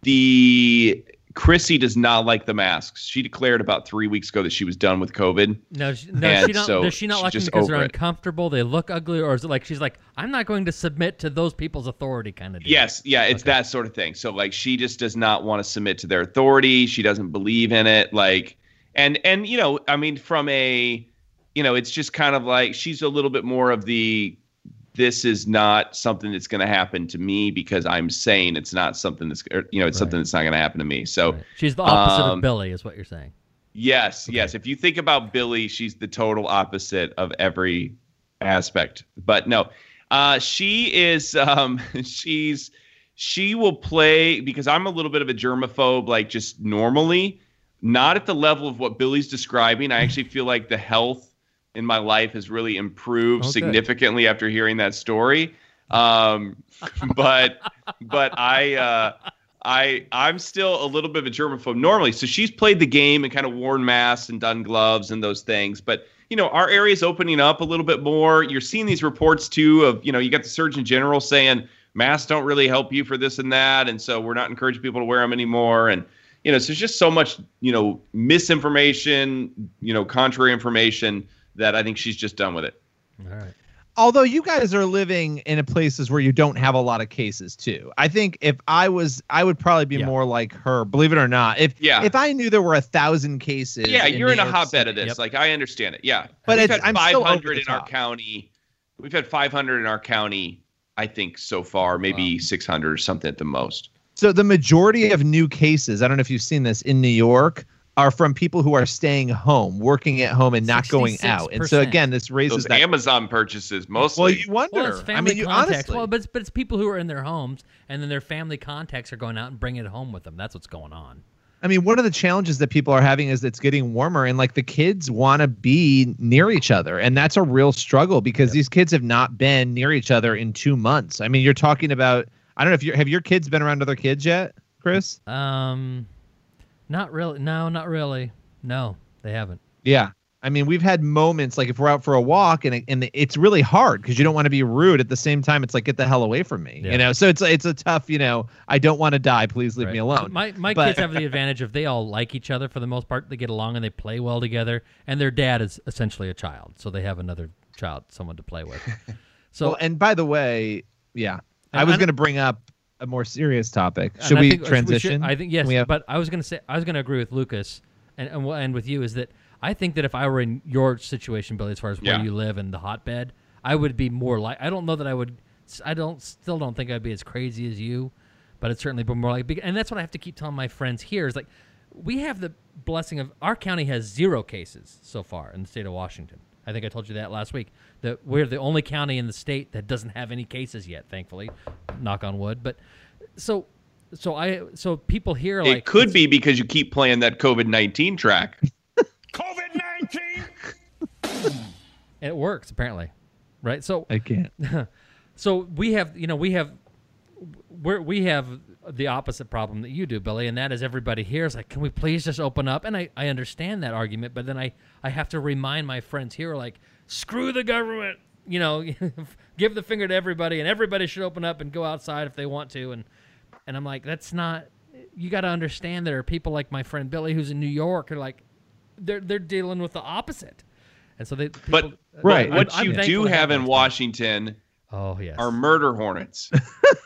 the Chrissy does not like the masks. She declared about three weeks ago that she was done with COVID.
No, she, no,
And
she not.
so
does she not like them because they're
it.
uncomfortable? They look ugly, or is it like she's like, I'm not going to submit to those people's authority, kind of deal?
Yes, yeah, it's that sort of thing. So like she just does not want to submit to their authority. She doesn't believe in it. Like and and you know, I mean from a you know, it's just kind of like she's a little bit more of the this is not something that's going to happen to me because I'm saying it's not something that's or, you know it's something that's not going to happen to me. So
Right. She's the opposite
Um,
of Billy, is what you're saying.
yes, yes. If you think about Billy, she's the total opposite of every aspect. But no, uh, she is. Um, she's she will play because I'm a little bit of a germaphobe, like just normally, not at the level of what Billy's describing. I actually feel like the health in my life has really improved
Oh, good.
significantly after hearing that story. Um, but but I uh, I I'm still a little bit of a germaphobe normally. So she's played the game and kind of worn masks and done gloves and those things. But you know, our area's opening up a little bit more. You're seeing these reports too of you know you got the Surgeon General saying masks don't really help you for this and that, and so we're not encouraging people to wear them anymore. And you know, so there's just so much you know misinformation, you know, contrary information that I think she's just done with it.
All right.
although you guys are living in a places where you don't have a lot of cases too i think if i was i would probably be
Yeah.
more like her believe it or not if
Yeah.
if i knew there were a thousand cases
Yeah, you're in
New
a hotbed
City-
of this.
Yep.
Like I understand it. Yeah,
But
we've
it's-
had
I'm still over
500 in our county. We've had 500 in our county. I think so far, maybe 600 or something at the most.
so the majority of new cases i don't know if you've seen this in new york are from people who are staying home working at home and not going out and so again this raises
Those
that
Amazon purchases mostly.
well you wonder
Well, it's family
i mean you
contacts.
honestly
Well, but it's, but it's people who are in their homes, and then their family contacts are going out and bringing it home with them. That's what's going on.
I mean, one of the challenges that people are having is it's getting warmer and like the kids want to be near each other. And that's a real struggle because these kids have not been near each other in two months. I mean, you're talking about, I don't know if you have your kids been around other kids yet, Chris?
Um, not really. No, not really. No, they haven't.
Yeah. I mean, we've had moments like if we're out for a walk and it, and it's really hard because you don't want to be rude. At the same time, it's like get the hell away from me,
Yeah.
you know. So it's it's a tough, you know. I don't want to die. Please leave
Right.
me alone.
My my
But-
kids have the advantage of they all like each other for the most part. They get along and they play well together. And their dad is essentially a child, so they have another child, someone to play with. So
well, and by the way, yeah, I was going to bring up a more serious topic. Should we
think
transition?
I think yes,
we have-
but I was going to say I was going to agree with Lucas and, and we'll end with you is that I think that if I were in your situation, Billy, as far as where
Yeah.
you live and the hotbed, I would be more like. I don't know that I would. I don't still don't think I'd be as crazy as you, but it's certainly be more like. And that's what I have to keep telling my friends here is like, we have the blessing of our county has zero cases so far in the state of Washington. I think I told you that last week. That we're the only county in the state that doesn't have any cases yet, thankfully. Knock on wood. But so so I so people here
it
like
could be because you keep playing that COVID 19 track.
COVID 19.
it works apparently, right? So
I can't.
so we have you know we have we're, we have the opposite problem that you do, Billy, and that is everybody here is like, can we please just open up? And I, I understand that argument, but then I, I have to remind my friends here like, screw the government, you know, give the finger to everybody, and everybody should open up and go outside if they want to, and and I'm like, that's not. You got to understand there are people like my friend Billy who's in New York are like, they're they're dealing with the opposite, and so they.
But
Right.
I'm-
what
I'm
you do have in. Washington
Oh yes.
are murder hornets.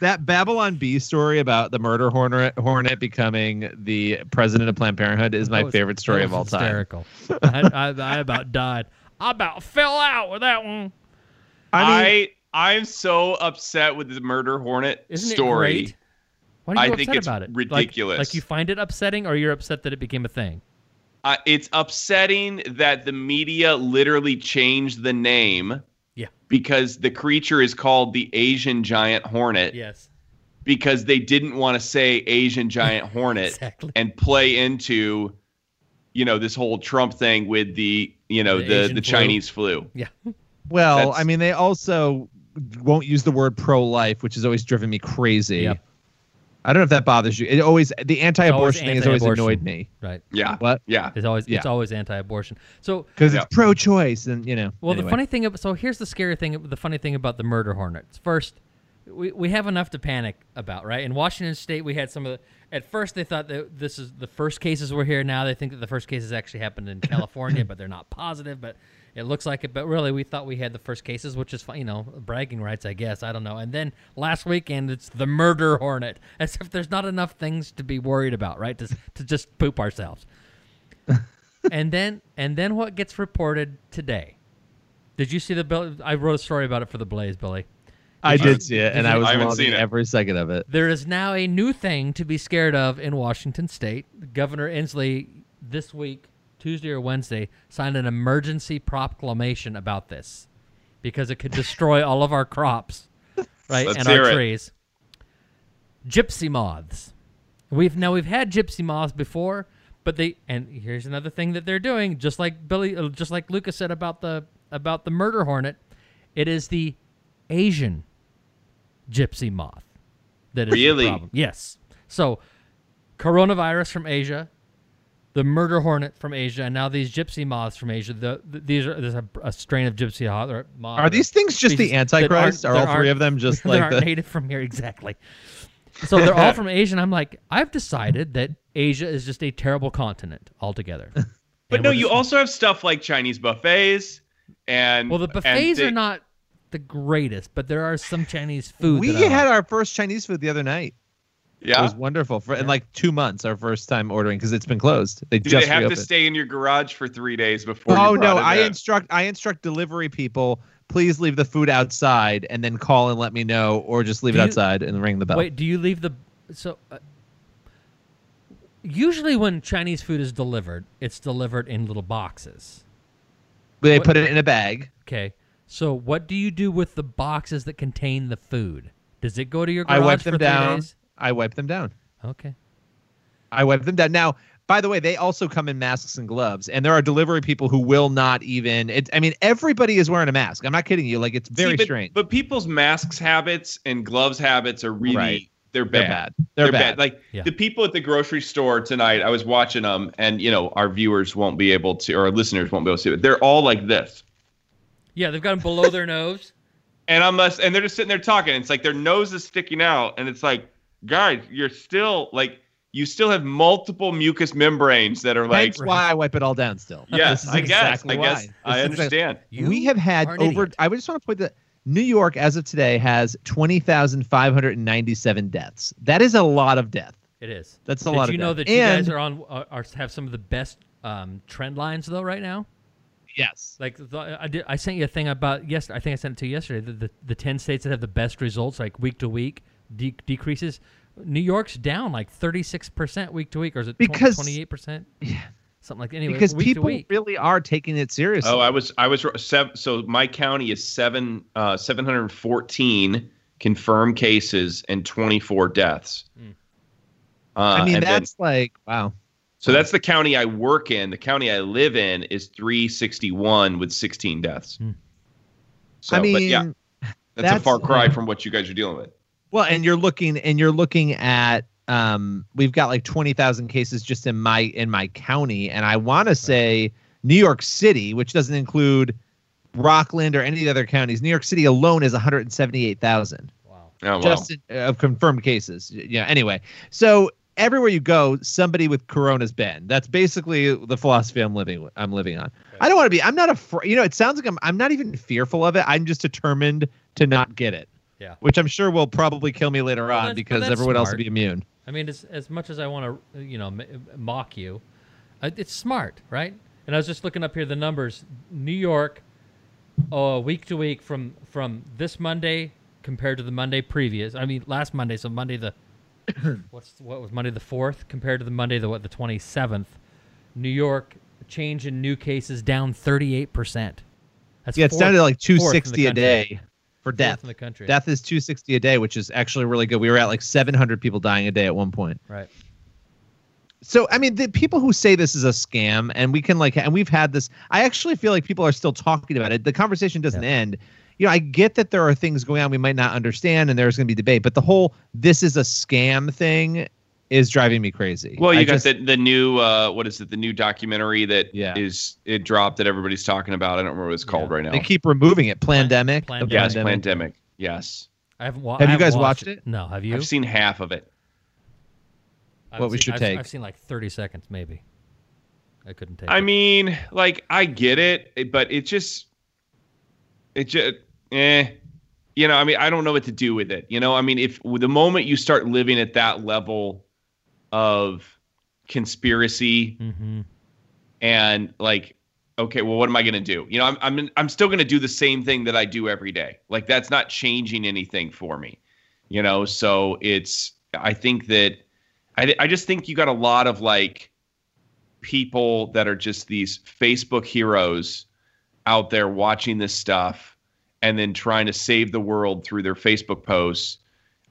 that Babylon Bee story about the murder hornet, hornet becoming the president of Planned Parenthood is my
was-
favorite story of all
was
time.
hysterical. I, I, I about died. I about fell out with that one.
I mean,
I I'm so upset with the murder hornet
Isn't
story.
it great? Why are you
I
upset
think it's
about it?
Ridiculous.
Like, you find it upsetting, or you're upset that it became a thing?
Uh, it's upsetting that the media literally changed the name
Yeah.
Because the creature is called the Asian giant hornet
Yes.
because they didn't want to say Asian giant hornet
Exactly.
and play into you know this whole Trump thing with the you know
The
the
Asian
the,
flu.
Chinese flu.
Yeah.
well,
that's-
I mean, they also won't use the word pro-life, which has always driven me crazy.
Yep.
I don't know if that bothers you. It always the anti-abortion thing has always annoyed me
Right.
Yeah.
What?
Yeah.
It's always it's always anti-abortion. So
because
Yeah.
it's pro-choice, and you know.
Well,
anyway.
the funny thing, ab- so here's the scary thing. The funny thing about the murder hornets. First, we, we have enough to panic about, right? In Washington State, we had some of the. At first, they thought that this is the first cases were here. Now they think that the first cases actually happened in California, but they're not positive. But it looks like it. But really, we thought we had the first cases, which is fine, you know, bragging rights, I guess. I don't know. And then last weekend, it's the murder hornet, as if there's not enough things to be worried about, right? To to just poop ourselves. and then and then what gets reported today? Did you see the bill? I wrote a story about it for the Blaze, Billy.
I
Did you-
did see it,
did
and
you-
I was
I
loving every second of it.
There is now a new thing to be scared of in Washington State. Governor Inslee this week, Tuesday or Wednesday, signed an emergency proclamation about this because it could destroy all of our crops, right,
Let's
and our
it.
trees. Gypsy moths. We've now we've had gypsy moths before, but they and here's another thing that they're doing, just like Billy, uh, just like Lucas said about the about the murder hornet. It is the Asian gypsy moth that is
Really?
the problem. Yes. So, coronavirus from Asia, the murder hornet from Asia, and now these gypsy moths from Asia. The, the these are there's a, a strain of gypsy moth. Or moth
Are these things just the
species that aren't-
Antichrist? Are all three of them just
that
like
aren't
the?
native from here? Exactly. So they're all from Asia, and I'm like, I've decided that Asia is just a terrible continent altogether.
But
And
no, you
just-
also have stuff like Chinese buffets and
well, the buffets
they-
are not the greatest, but there are some Chinese food.
We
that
had
like.
our first Chinese food the other night. It was wonderful for in like two months. Our first time ordering because it's been closed. They
Do
just
they have
reopened.
to stay in your garage for three days before?
Oh
you
no!
it
I
in?
instruct I instruct delivery people. Please leave the food outside and then call and let me know, or just leave
Do
it
you-
outside and ring the bell.
Wait, do you leave the so? Uh, usually, when Chinese food is delivered, it's delivered in little boxes.
they
what-
put it in a bag.
Okay, so what do you do with the boxes that contain the food? Does it go to your
I
garage
wipe
for
them
three
down.
days?
I wipe them down.
Okay.
I wipe them down. Now, by the way, they also come in masks and gloves, and there are delivery people who will not even. It, I mean, everybody is wearing a mask. I'm not kidding you. Like it's very
See, but,
strange.
But people's masks habits and gloves habits are really
Right.
they're bad.
They're bad. They're bad.
Like
Yeah.
the people at the grocery store tonight, I was watching them, and you know our viewers won't be able to, or our listeners won't be able to see it. They're all like this,
Yeah, they've got them below their nose.
and I'm less, and they're just sitting there talking. It's like their nose is sticking out, and it's like, guys, you're still like you still have multiple mucus membranes that are like,
That's why I wipe it all down still.
yes,
This is
I guess,
exactly
I
why.
guess,
This
I
is exactly-
understand.
You
we have had over.
idiot.
I just want to point that New York, as of today, has twenty thousand five hundred and ninety-seven deaths. That is a lot of death.
It is.
That's a lot of.
Did
lot
you
of
know
death.
that you guys are on are, are have some of the best um, trend lines though right now?
Yes.
Like the, I did, I sent you a thing about yes, I think I sent it to you yesterday. The, the the ten states that have the best results, like week to week, de- decreases. New York's down like thirty six percent week to week, or is it
Because-
twenty eight percent? Yeah. Something like anyway.
because people really are taking it seriously.
Oh, I was I was seven. So my county is seven uh, seven hundred fourteen confirmed cases and twenty four deaths. Uh,
I mean,
and then-
that's like wow.
so that's the county I work in. The county I live in is three sixty one with sixteen deaths.
Hmm.
So,
I mean,
but yeah, that's, a far cry from what you guys are dealing with.
Well, and you're looking and you're looking at um we've got like 20,000 cases just in my in my county and I want to say New York City, which doesn't include Rockland or any of the other counties. New York City alone is 178,000
Wow.
Oh wow.
just in, of confirmed cases. Yeah, anyway. So everywhere you go, somebody with corona's been. That's basically the philosophy I'm living with, I'm living on. I don't want to be I'm not afraid, you know, it sounds like I'm I'm not even fearful of it. I'm just determined to not get it.
Yeah.
Which I'm sure will probably kill me later
Well,
on because everyone else will be immune.
I mean, as as much as I want to, you know, m- mock you, uh, it's smart, right? And I was just looking up here the numbers. New York, uh, week to week from from this Monday compared to the Monday previous. I mean, last Monday, so Monday the what's what was Monday the fourth compared to the Monday the what the twenty seventh. New York change in new cases down thirty eight percent. That's
Yeah, it's
fourth-
down to like
the
260 a day for
Fourth
death.
in the country.
Death is 260 a day, which is actually really good. We were at like 700 people dying a day at one point.
Right.
So I mean, the people who say this is a scam, and we can like, and we've had this. I actually feel like people are still talking about it. The conversation doesn't
Yeah.
end. You know, I get that there are things going on we might not understand, and there's going to be debate. But the whole "this is a scam" thing is driving me crazy.
Well, you
I
got
just-
the the new uh, what is it? The new documentary that is
Yeah.
is it dropped that everybody's talking about. I don't remember what it's called
Yeah.
right now.
They keep removing it. Plandemic.
Plan-
the
yes,
Plandemic.
pandemic. Yes,
I haven't wa-
Have
I
you guys watched
it.
it?
No, have you?
I've seen half of it.
I've
What we
seen-
should
I've,
take.
I've seen like 30 seconds, maybe. I couldn't take
I
it.
mean, like I get it, it- but it just, it just, eh. You know, I mean, I don't know what to do with it. You know, I mean, if the moment you start living at that level of conspiracy
Mhm.
and like okay, well, what am I going to do? You know, I'm I'm I'm still going to do the same thing that I do every day. Like that's not changing anything for me. You know, so it's I think that I I just think you got a lot of like people that are just these Facebook heroes out there watching this stuff and then trying to save the world through their Facebook posts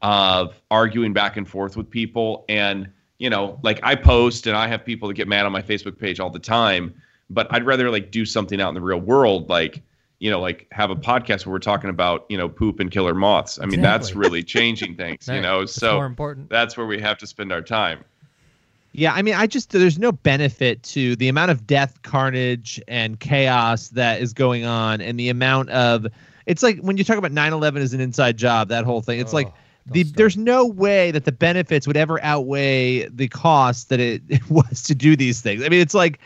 of arguing back and forth with people and you know like I post and I have people that get mad on my Facebook page all the time but I'd rather like do something out in the real world like you know like have a podcast where we're talking about you know poop and killer moths. I mean that's really changing things you know?
It's
so
more important.
that's where we have to spend our time.
Yeah, I mean, I just there's no benefit to the amount of death, carnage, and chaos that is going on, and the amount of it's like when you talk about 9/11 as an inside job, that whole thing. It's like
Oh,
the there's no way that the benefits would ever outweigh the cost that it, it was to do these things. I mean, it's like.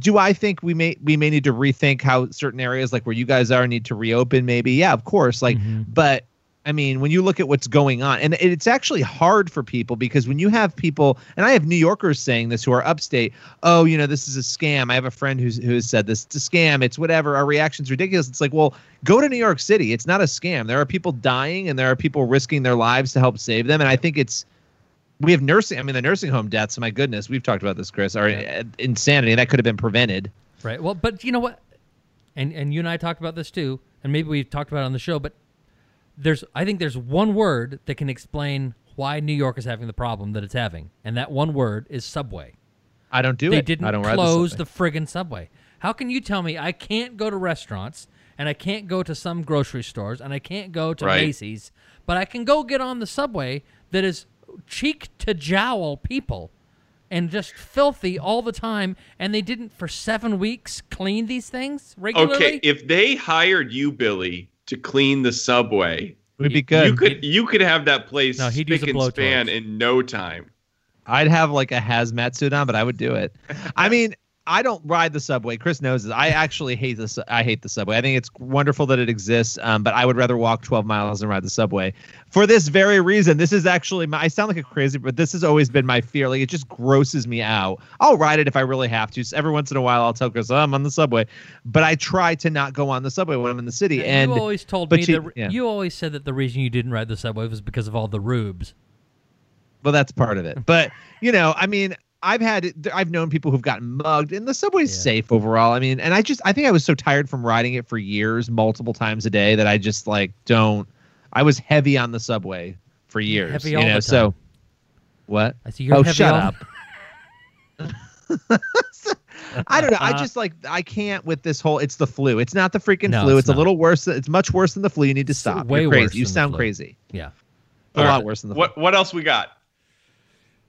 Do I think we may we may need to rethink how certain areas like where you guys are need to reopen? Maybe, yeah, of course. Like,
Mhm.
but I mean, when you look at what's going on, and it's actually hard for people because when you have people, and I have New Yorkers saying this who are upstate, oh, you know, this is a scam. I have a friend who's who has said this, it's a scam. It's whatever. Our reaction's ridiculous. It's like, well, go to New York City. It's not a scam. There are people dying, and there are people risking their lives to help save them. And I think it's we have nursing. I mean, the nursing home deaths. My goodness, we've talked about this, Chris. Are
Yeah.
insanity that could have been prevented.
Right. Well, but you know what? And and you and I talked about this too, and maybe we've talked about it on the show, but there's I think there's one word that can explain why New York is having the problem that it's having, and that one word is subway.
I don't do
they
it.
They didn't
I don't
close
the,
the,
subway.
friggin' subway. How can you tell me I can't go to restaurants and I can't go to some grocery stores and I can't go to
Right.
Macy's, but I can go get on the subway that is cheek to jowl people and just filthy all the time and they didn't for 7 weeks clean these things regularly?
okay if they hired you Billy to clean the subway
We'd be good.
you could you could have that place
No, he'd use
spick
a
and span
blowtorch.
in no time
I'd have like a hazmat suit on, but I would do it. I mean, I don't ride the subway. Chris knows this. I actually hate the. I hate the subway. I think it's wonderful that it exists, um, but I would rather walk 12 miles than ride the subway for this very reason. This is actually my. I sound like a crazy, but this has always been my fear. Like it just grosses me out. I'll ride it if I really have to. So every once in a while, I'll tell Chris, oh, I'm on the subway, but I try to not go on the subway when I'm in the city. And
you always told me that
yeah.
you always said that the reason you didn't ride the subway was because of all the rubes.
Well, that's part of it. But you know, I mean, I've had I've known people who've gotten mugged, and the subway's
Yeah.
safe overall. I mean, and I just I think I was so tired from riding it for years, multiple times a day, that I just like don't. I was heavy on the subway for years.
heavy
you know,
the
so what?
I see you're
oh,
heavy
shut
all-
up. I don't know. I just like I can't with this whole. It's the flu. It's not the freaking
No,
flu.
it's
It's, a
not.
little worse. It's much worse than the flu. You need to
It's
stop.
way
You're crazy.
worse
You
than the
sound
flu.
crazy.
Yeah.
A
All
lot
right.
worse than the
what what else we got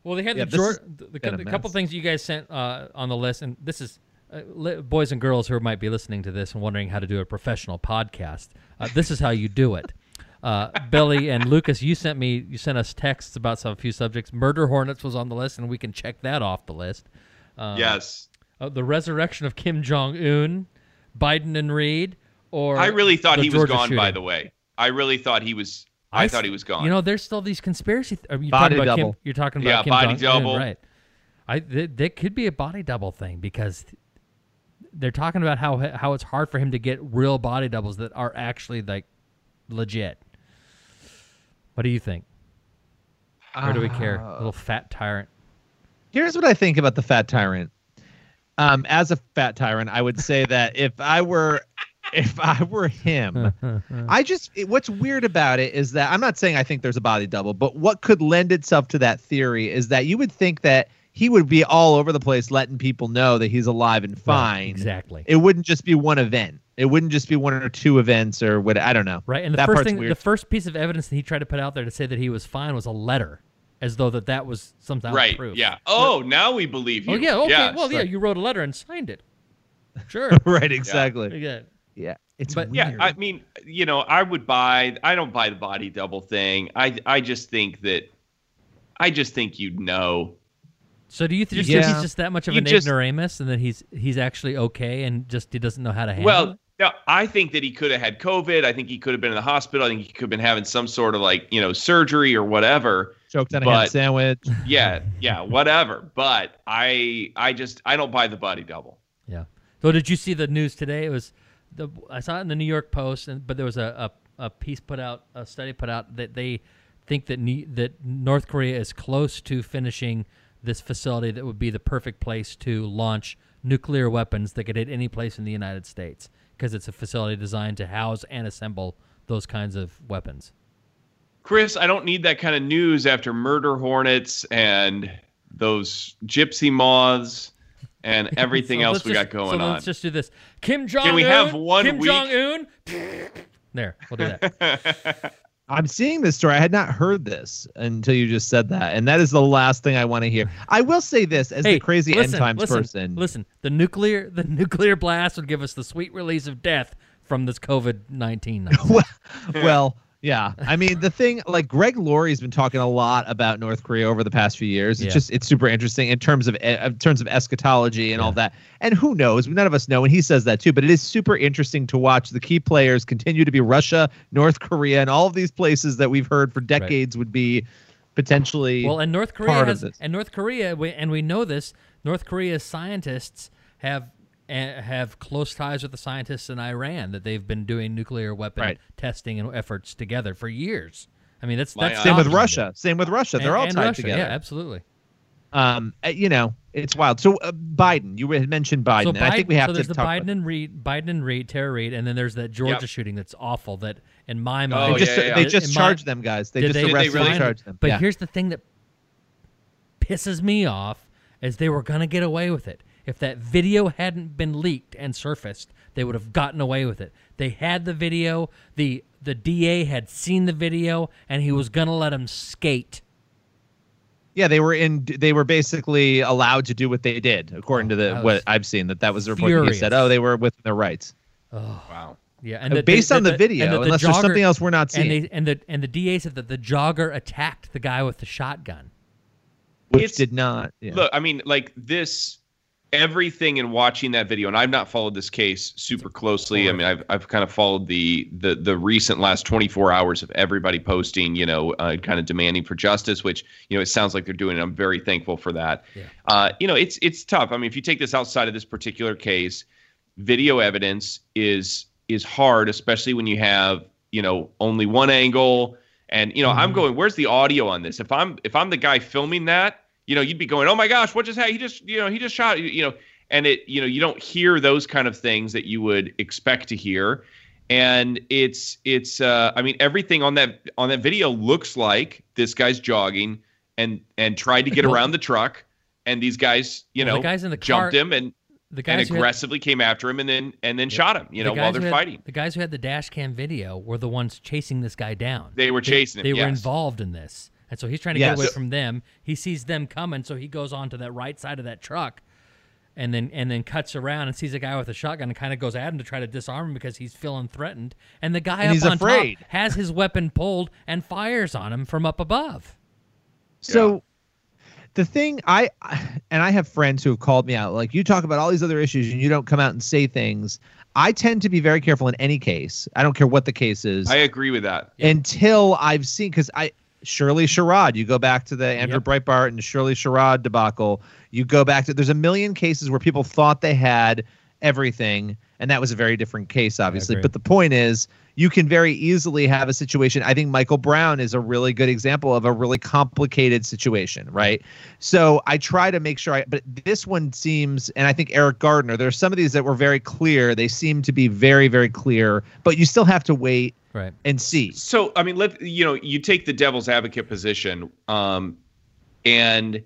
Well, they had
Yeah,
the,
this
Jor-
is
the, the, the couple things you guys sent uh, on the list, and this is uh, li- boys and girls who might be listening to this and wondering how to do a professional podcast. Uh, this is how you do it. Uh, Billy and Lucas, you sent me, you sent us texts about some few subjects. Murder hornets was on the list, and we can check that off the list. Um,
yes
uh, the resurrection of Kim Jong Un, Biden and Reade, or
I really thought
the
he was
Georgia
gone by the way I really thought he was I,
s-
thought he was gone
You know, there's still these conspiracy. Th- are you
Body
talking about
double.
Kim, you're talking about
Yeah,
Kim
body
Jong-un,
double.
right? I th- that could be a body double thing because they're talking about how how it's hard for him to get real body doubles that are actually like legit. What do you think? Or do we care?
Uh,
Little fat tyrant.
Here's what I think about the fat tyrant. Um, as a fat tyrant, I would say that if I were, if I were him, I just it- what's weird about it is that I'm not saying I think there's a body double, but what could lend itself to that theory is that you would think that he would be all over the place, letting people know that he's alive and fine.
exactly.
It wouldn't just be one event. It wouldn't just be one or two events or what. I don't know.
Right, and the
that
first thing,
weird.
the first piece of evidence that he tried to put out there to say that he was fine was a letter, as though that that was somehow
right
proof.
yeah oh now we believe oh, you
Oh yeah. Okay.
Yes.
well, yeah. You wrote a letter and signed it. Sure.
right. Exactly.
yeah.
Yeah. It's
But-
Yeah. I mean, you know, I would buy. I don't buy the body double thing. I I just think that, I just think you'd know.
So do you th- just
Yeah.
think he's just that much of
You
an
just-
ignoramus, and that he's he's actually okay, and just he doesn't know how to handle
Well,
it?
no, I think that he could have had COVID. I think he could have been in the hospital. I think he could have been having some sort of like you know surgery or whatever.
Choked on a ham sandwich.
Yeah, yeah, whatever. But I I just I don't buy the body double.
Yeah. So did you see the news today? It was the I saw it in the New York Post, and but there was a, a, a piece put out, a study put out that they think that ne- that North Korea is close to finishing this facility that would be the perfect place to launch nuclear weapons that could hit any place in the United States because it's a facility designed to house and assemble those kinds of weapons.
Chris, I don't need that kind of news after murder hornets and those gypsy moths and everything
So
else we
just-
got going
so
on.
Let's just do this. Kim Jong Un.
Can we have one
Kim? Jong Un. There, we'll do that.
I'm seeing this story. I had not heard this until you just said that, and that is the last thing I want to hear. I will say this as
hey,
the crazy
listen,
end times
listen,
person.
Listen, the nuclear the nuclear blast would give us the sweet release of death from this COVID nineteen.
well, well, yeah. I mean, the thing like Greg Laurie's been talking a lot about North Korea over the past few years. It's
Yeah.
just it's super interesting in terms of e- in terms of eschatology and all that. And who knows? None of us know, and he says that too. But it is super interesting to watch the key players continue to be Russia, North Korea, and all of these places that we've heard for decades would be potentially.
Well, and North Korea has, and North Korea, we, and we know this. North Korea's scientists have have close ties with the scientists in Iran that they've been doing nuclear weapon
Right.
testing and efforts together for years. I mean, that's that's
eye-
Same with. Russia. Same with Russia. They're
And-
all
and
tied
Russia,
together.
Yeah, absolutely.
Um, uh, you know, it's wild. So uh, Biden, you had mentioned Biden.
So
and I think we
Biden-
have
so
to
there's the
talk
Biden
about
and Reade, Biden and Reade, Tara Reade, and then there's that Georgia
Yep.
shooting that's awful. That in my
Oh,
mind,
They just,
yeah, yeah.
they
in
just
my-
charged them, guys. They just
they-
Did they
arrested
really?
and charged them.
But
yeah.
here's the thing that pisses me off is they were gonna get away with it. If that video hadn't been leaked and surfaced, they would have gotten away with it. They had the video. the The DA had seen the video, and he was gonna let him skate.
Yeah, they were in. They were basically allowed to do what they did, according to the what I've seen. That that was the report. That he said, "Oh, they were within their rights." Oh.
wow.
Yeah,
Uh, based on the video,
and that
unless there's something else we're not
And,
seeing.
they, and the and the DA said that the jogger attacked the guy with the shotgun.
Which
It's-
did not. Yeah.
Look, I mean, like this, everything in watching that video, and I've not followed this case super closely. I mean, I've I've kind of followed the the the recent last 24 hours of everybody posting, you know, uh, kind of demanding for justice, which you know it sounds like they're doing. And I'm very thankful for that.
Yeah.
Uh, you know, it's it's tough. I mean, if you take this outside of this particular case, video evidence is is hard, especially when you have you know only one angle. And you know, I'm going, where's the audio on this? If I'm if I'm the guy filming that, you know, you'd be going, oh my gosh, what just happened? He just you know he just shot you know, and it you know you don't hear those kind of things that you would expect to hear. And it's it's uh, I mean everything on that on that video looks like this guy's jogging and and tried to get around the truck, and these guys you
Well,
know
the guys in the
jumped
car-
him and
The
and
guys had-
aggressively came after him and then and then shot him you
the
know while they're
had-
fighting
The guys who had the dash cam video were the ones chasing this guy down.
They were chasing him,
They were involved in this, and so he's trying to
Yes.
get away from them. He sees them coming, so he goes on to that right side of that truck, and then and then cuts around and sees a guy with a shotgun and kind of goes at him to try to disarm him because he's feeling threatened. And the guy
And
up
he's
on
afraid.
top has his weapon pulled and fires on him from up above.
So the thing I and I have friends who have called me out like you talk about all these other issues and you don't come out and say things. I tend to be very careful in any case. I don't care what the case is
I agree with that
until I've seen because I Shirley Sherrod. You go back to the Andrew
Yep.
Breitbart and Shirley Sherrod debacle. You go back to there's a million cases where people thought they had everything, and that was a very different case, obviously. But the point is, you can very easily have a situation. I think Michael Brown is a really good example of a really complicated situation, right? So I try to make sure I, but this one seems, and I think Eric Gardner, there are some of these that were very clear. They seem to be very, very clear, but you still have to wait
Right.
and see.
So I mean, let you know, you take the devil's advocate position, um, and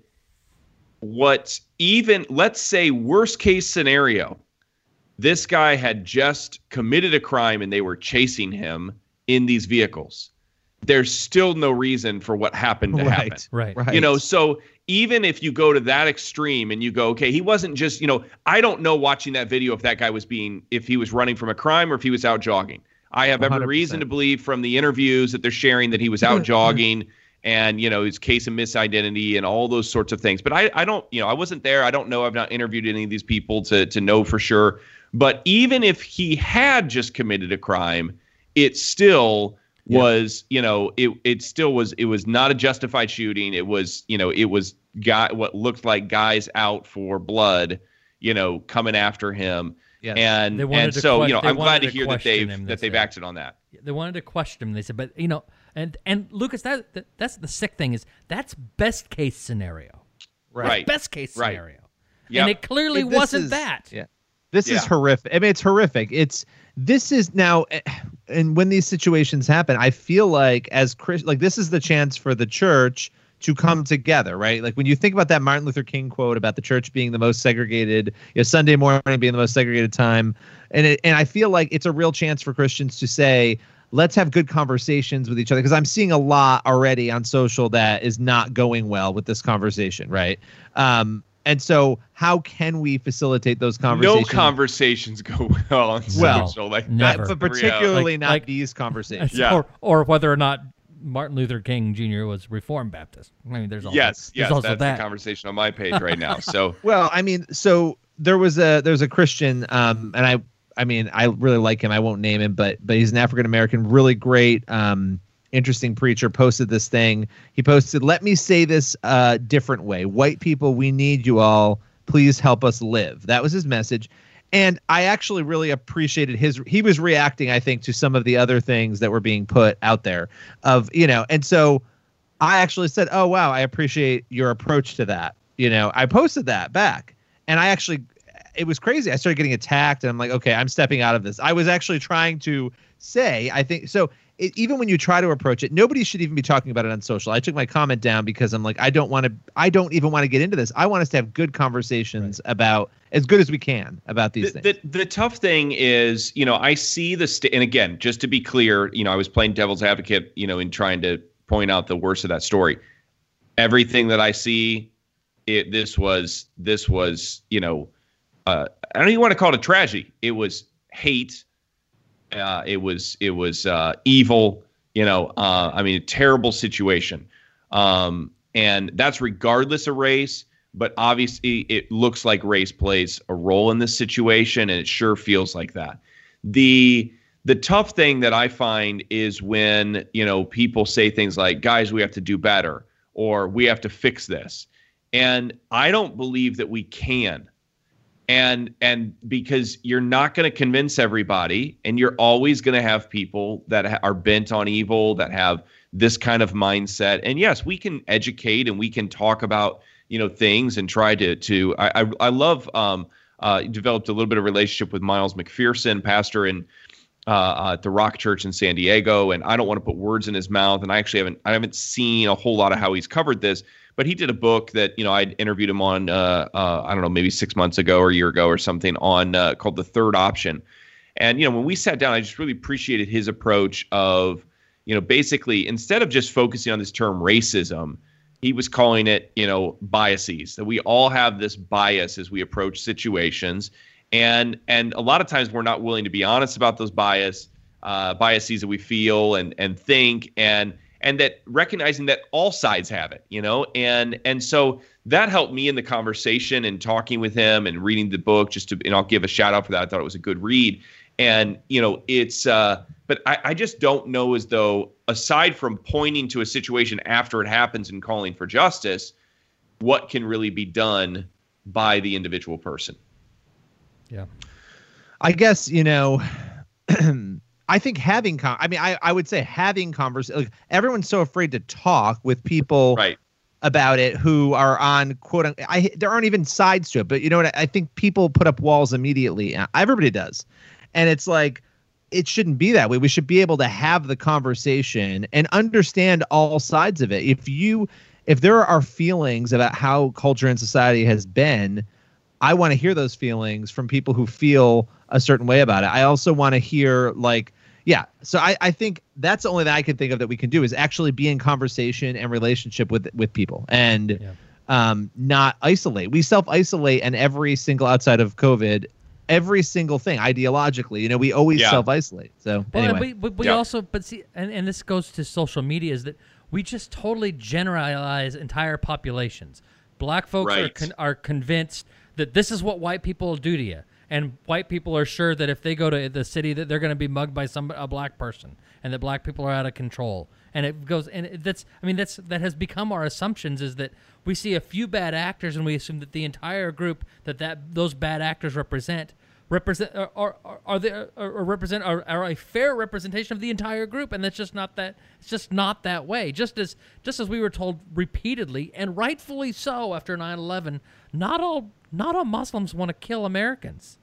what even let's say worst case scenario, this guy had just committed a crime and they were chasing him in these vehicles. There's still no reason for what happened to happen.
Right.
Right.
You know, so even if you go to that extreme and you go, okay, he wasn't just, you know, I don't know watching that video if that guy was being, if he was running from a crime or if he was out jogging. I have every
100%.
reason to believe from the interviews that they're sharing that he was out jogging and, you know, his case of misidentity and all those sorts of things. But I, I don't, you know, I wasn't there. I don't know. I've not interviewed any of these people to, to know for sure. But even if he had just committed a crime, it still was you know it it still was it was not a justified shooting it was you know it was guy what looked like guys out for blood you know, coming after him.
Yes.
And
They wanted
and
to
so
que-
you know, I'm glad to
to
hear that they've
him,
that
they
they've
said.
acted on that.
they wanted to question him. They said, but you know, and and Lucas, that, that that's the sick thing is that's best case scenario.
Right.
Best case
Right.
scenario.
Yep.
And it clearly
This
wasn't
is-
that.
Yeah. This is horrific. I mean, it's horrific. It's this is now, and when these situations happen, I feel like as Chris, like this is the chance for the church to come together, right? Like when you think about that Martin Luther King quote about the church being the most segregated, you know, Sunday morning being the most segregated time, and it, and I feel like it's a real chance for Christians to say, let's have good conversations with each other because I'm seeing a lot already on social that is not going well with this conversation, right? Um, and so, how can we facilitate those conversations?
No
conversations?
conversations go well on
Well,
social. Like
never.
that's
but particularly
Like-
not
like-
these conversations.
Yeah.
Or, or whether or not Martin Luther King Jr. was Reformed Baptist. I mean, there's also,
Yes,
there's
yes,
also
that's
that.
the conversation on my page right now. So
Well, I mean, so there was a there's a Christian, um, and I I mean I really like him. I won't name him, but but he's an African American, really great, um, interesting preacher. Posted this thing. He posted, "Let me say this uh, different way. White people, we need you all. Please help us live." That was his message. And I actually really appreciated his. He was reacting, I think, to some of the other things that were being put out there. Of you know, and so I actually said, "Oh wow, I appreciate your approach to that." You know, I posted that back, and I actually, it was crazy. I started getting attacked, and I'm like, "Okay, I'm stepping out of this." I was actually trying to say, I think so. It, even when you try to approach it, nobody should even be talking about it on social. I took my comment down because I'm like, I don't want to. I don't even want to get into this. I want us to have good conversations about as good as we can about these
the,
things.
the, the tough thing is, you know, I see the st- and again, just to be clear, you know, I was playing devil's advocate, you know, in trying to point out the worst of that story. Everything that I see, it this was this was, you know, uh, I don't even want to call it a tragedy. It was hate. Uh, it was it was uh, evil. You know, uh, I mean, a terrible situation. Um, and that's regardless of race. But obviously, it looks like race plays a role in this situation, and it sure feels like that. The the tough thing that I find is when you know people say things like, "Guys, we have to do better," or "We have to fix this," and I don't believe that we can and and because you're not going to convince everybody and you're always going to have people that ha- are bent on evil that have this kind of mindset and yes we can educate and we can talk about you know things and try to to i i, I love um uh developed a little bit of relationship with miles mcpherson pastor in uh, uh, at the Rock Church in San Diego, and I don't want to put words in his mouth. And I actually haven't I haven't seen a whole lot of how he's covered this, but he did a book that you know I interviewed him on uh, uh, I don't know maybe six months ago or a year ago or something on uh, called the Third Option. And you know when we sat down, I just really appreciated his approach of you know basically instead of just focusing on this term racism, he was calling it you know biases. That we all have this bias as we approach situations. And and a lot of times we're not willing to be honest about those bias uh, biases that we feel and and think. And and that recognizing that all sides have it you know and and so that helped me in the conversation and talking with him and reading the book just to and I'll give a shout out for that I thought it was a good read and you know it's uh but I, I just don't know as though aside from pointing to a situation after it happens and calling for justice what can really be done by the individual person
Yeah.
I guess you know. I think having con- I mean I, I would say having conversation like everyone's so afraid to talk with people
right.
about it who are on quote unquote, I there aren't even sides to it but you know what I think people put up walls immediately uh, everybody does. And it's like it shouldn't be that way. We should be able to have the conversation and understand all sides of it. If you if there are feelings about how culture and society has been I want to hear those feelings from people who feel a certain way about it. I also want to hear like, yeah. So I, I think that's the only thing I can think of that we can do is actually be in conversation and relationship with with people and
Yeah.
um, not isolate. We self isolate and every single outside of COVID, every single thing ideologically. You know, we always
Yeah.
self isolate. So
Well,
anyway,
and we, we
Yeah.
also, but see, and, and this goes to social media is that we just totally generalize entire populations. Black folks are con- are convinced that this is what white people do to you, and white people are sure that if they go to the city that they're going to be mugged by some a black person, and that black people are out of control, and it goes and it, that's I mean that's that has become our assumptions is that we see a few bad actors and we assume that the entire group that that those bad actors represent represent are are, are they are, represent are, are a fair representation of the entire group. And that's just not that it's just not that way. Just as just as we were told repeatedly and rightfully so after 9/11 not all not all Muslims want to kill Americans